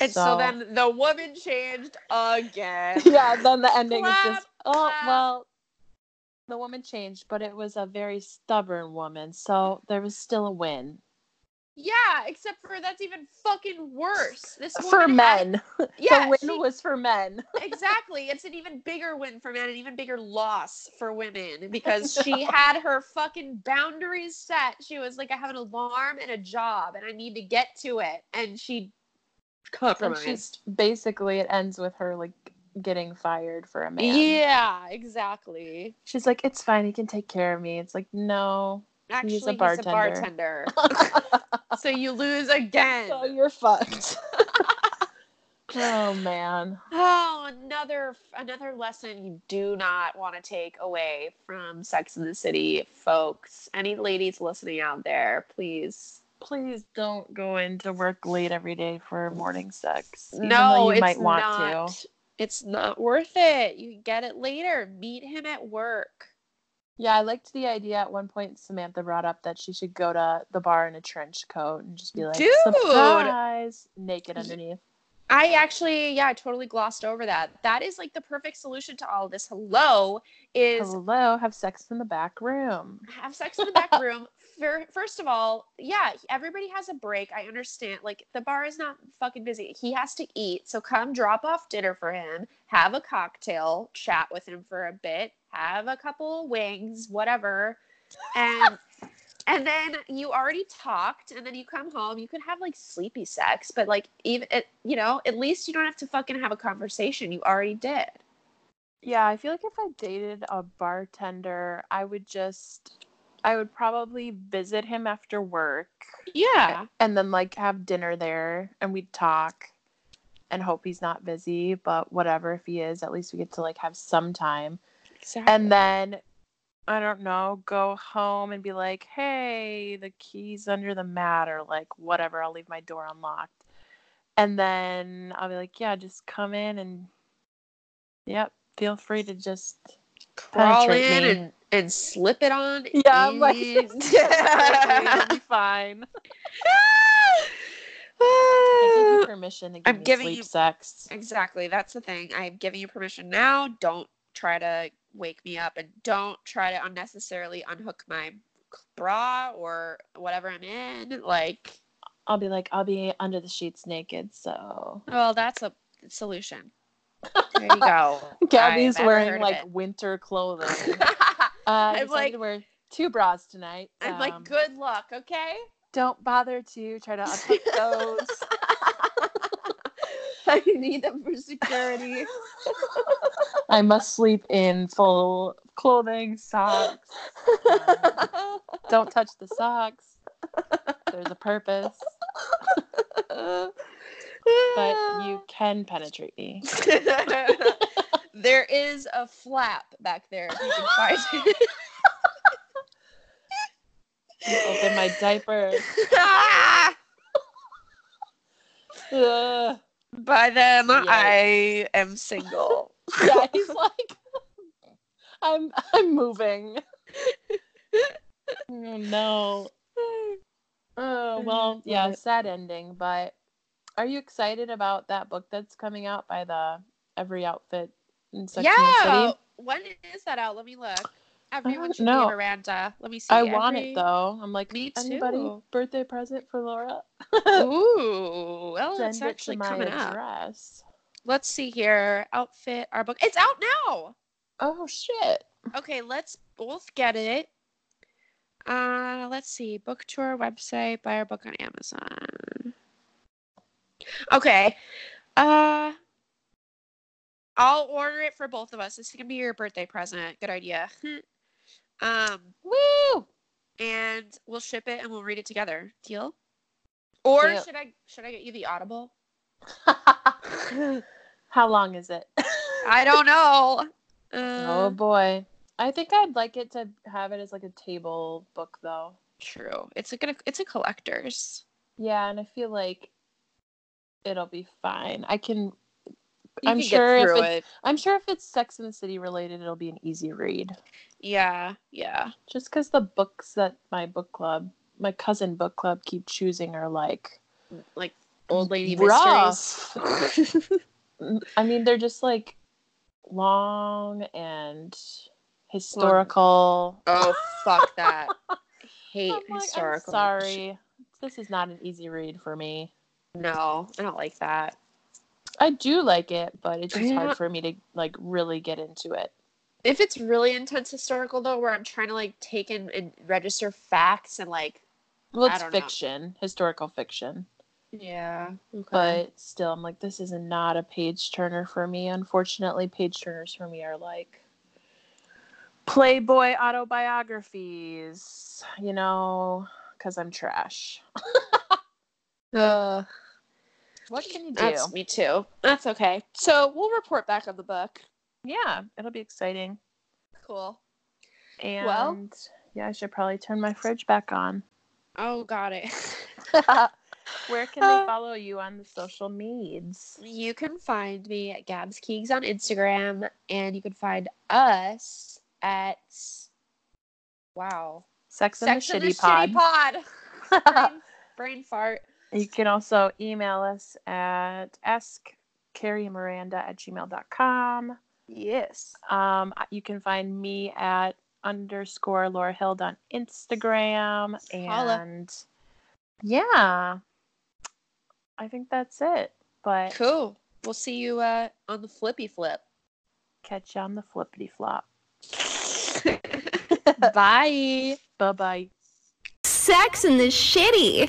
And so then the woman changed again. yeah, then the ending is just oh clap. well. The woman changed, but it was a very stubborn woman, so there was still a win Yeah, except for that's even fucking worse. This for woman had- men. yeah, the win she- was for men. exactly. It's an even bigger win for men, an even bigger loss for women because she had her fucking boundaries set. She was like, I have an alarm and a job, and I need to get to it, and she Compromised. she's basically it ends with her like getting fired for a man. Yeah, exactly. She's like, it's fine, he can take care of me. It's like, no. Actually, He's a he's a bartender. bartender. so you lose again. so you're fucked. oh man. Oh, another another lesson you do not want to take away from Sex in the City, folks. Any ladies listening out there, please. Please don't go into work late every day for morning sex. No, you it's might want not. to. It's not worth it. You can get it later. Meet him at work. Yeah, I liked the idea at one point Samantha brought up that she should go to the bar in a trench coat and just be like, Dude! surprise, naked underneath. I actually, yeah, I totally glossed over that. That is like the perfect solution to all of this. Hello is Hello, have sex in the back room. have sex in the back room. Fir- First of all, yeah, everybody has a break. I understand. Like the bar is not fucking busy. He has to eat. So come drop off dinner for him, have a cocktail, chat with him for a bit, have a couple wings, whatever. And and then you already talked and then you come home, you could have like sleepy sex, but like even it, you know, at least you don't have to fucking have a conversation. You already did. Yeah, I feel like if I dated a bartender, I would just I would probably visit him after work Yeah. and then like have dinner there and we'd talk and hope he's not busy, but whatever if he is, at least we get to like have some time. Exactly. And then I don't know, go home and be like, "Hey, the keys under the mat or like whatever, I'll leave my door unlocked." And then I'll be like, "Yeah, just come in and yep, feel free to just crawl in me. and, and slip it on. Yeah, I'm like, it'll be fine. I give you permission to give I'm me giving sleep you- sex. exactly. That's the thing. I'm giving you permission now. Don't try to wake me up and don't try to unnecessarily unhook my bra or whatever I'm in. Like, I'll be like, I'll be under the sheets naked, so well, that's a solution. There you go. Gabby's wearing like winter clothing. Uh, I'm like- to wear two bras tonight. I'm Um, like, good luck, okay? Don't bother to try to unhook those. I need them for security. I must sleep in full clothing, socks. Um, don't touch the socks. There's a purpose, but you can penetrate me. there is a flap back there. If you can find it. You open my diaper. Ah! Ugh. By then, Yikes. I am single. Yeah, he's like, I'm, I'm moving. Oh no. Oh well, yeah, sad ending. But are you excited about that book that's coming out by the Every Outfit in Sex yeah. City? When is that out? Let me look. Everyone should know. be Miranda. Let me see. I want it though. I'm like, Me anybody too. birthday present for Laura? Ooh, well, Send it's actually my coming up. Let's see here. Outfit our book. It's out now. Oh shit! Okay, let's both get it. Uh, let's see. Book tour website, buy our book on Amazon. Okay. Uh I'll order it for both of us. This can be your birthday present. Good idea. Um Woo! and we'll ship it and we'll read it together. Deal? Or Deal. should I should I get you the Audible? How long is it? I don't know. oh Uh, boy. I think I'd like it to have it as like a table book though. true. It's a good it's a collector's. Yeah, and I feel like it'll be fine. I can You I'm sure if it- it. I'm sure if it's Sex and the City related, it'll be an easy read. Yeah, yeah. Just because the books that my book club, my cousin book club, keep choosing are like Like old lady mysteries. I mean, they're just like long and historical. Oh fuck that! Hate I'm like, I'm historical. sorry, this is not an easy read for me. No, I don't like that. I do like it, but it's just Yeah. hard for me to like really get into it. If it's really intense historical though, where I'm trying to like take in and register facts and like Well, it's don't know. fiction, historical fiction. yeah, okay. but still i'm like this is not a page turner for me unfortunately page turners for me are like playboy autobiographies you know because i'm trash uh, what can you do that's me too. That's okay. So we'll report back on the book. yeah it'll be exciting Cool. and Well- yeah i should probably turn my fridge back on Oh, got it. where can they uh, follow you on the social medias You can find me at Gabs Keegs on Instagram, and you can find us at wow, sex and Sex the and shitty the pod, Shitty Pod. brain, brain fart. You can also email us at askcarriemiranda at gmail.com. Yes. Um, you can find me at underscore Laura Hild on Instagram. Holla. And yeah, I think that's it. But Cool. We'll see you uh, on the flippy flip. catch you on the flippity flop. Bye. Bye bye. Sex and the Shitty.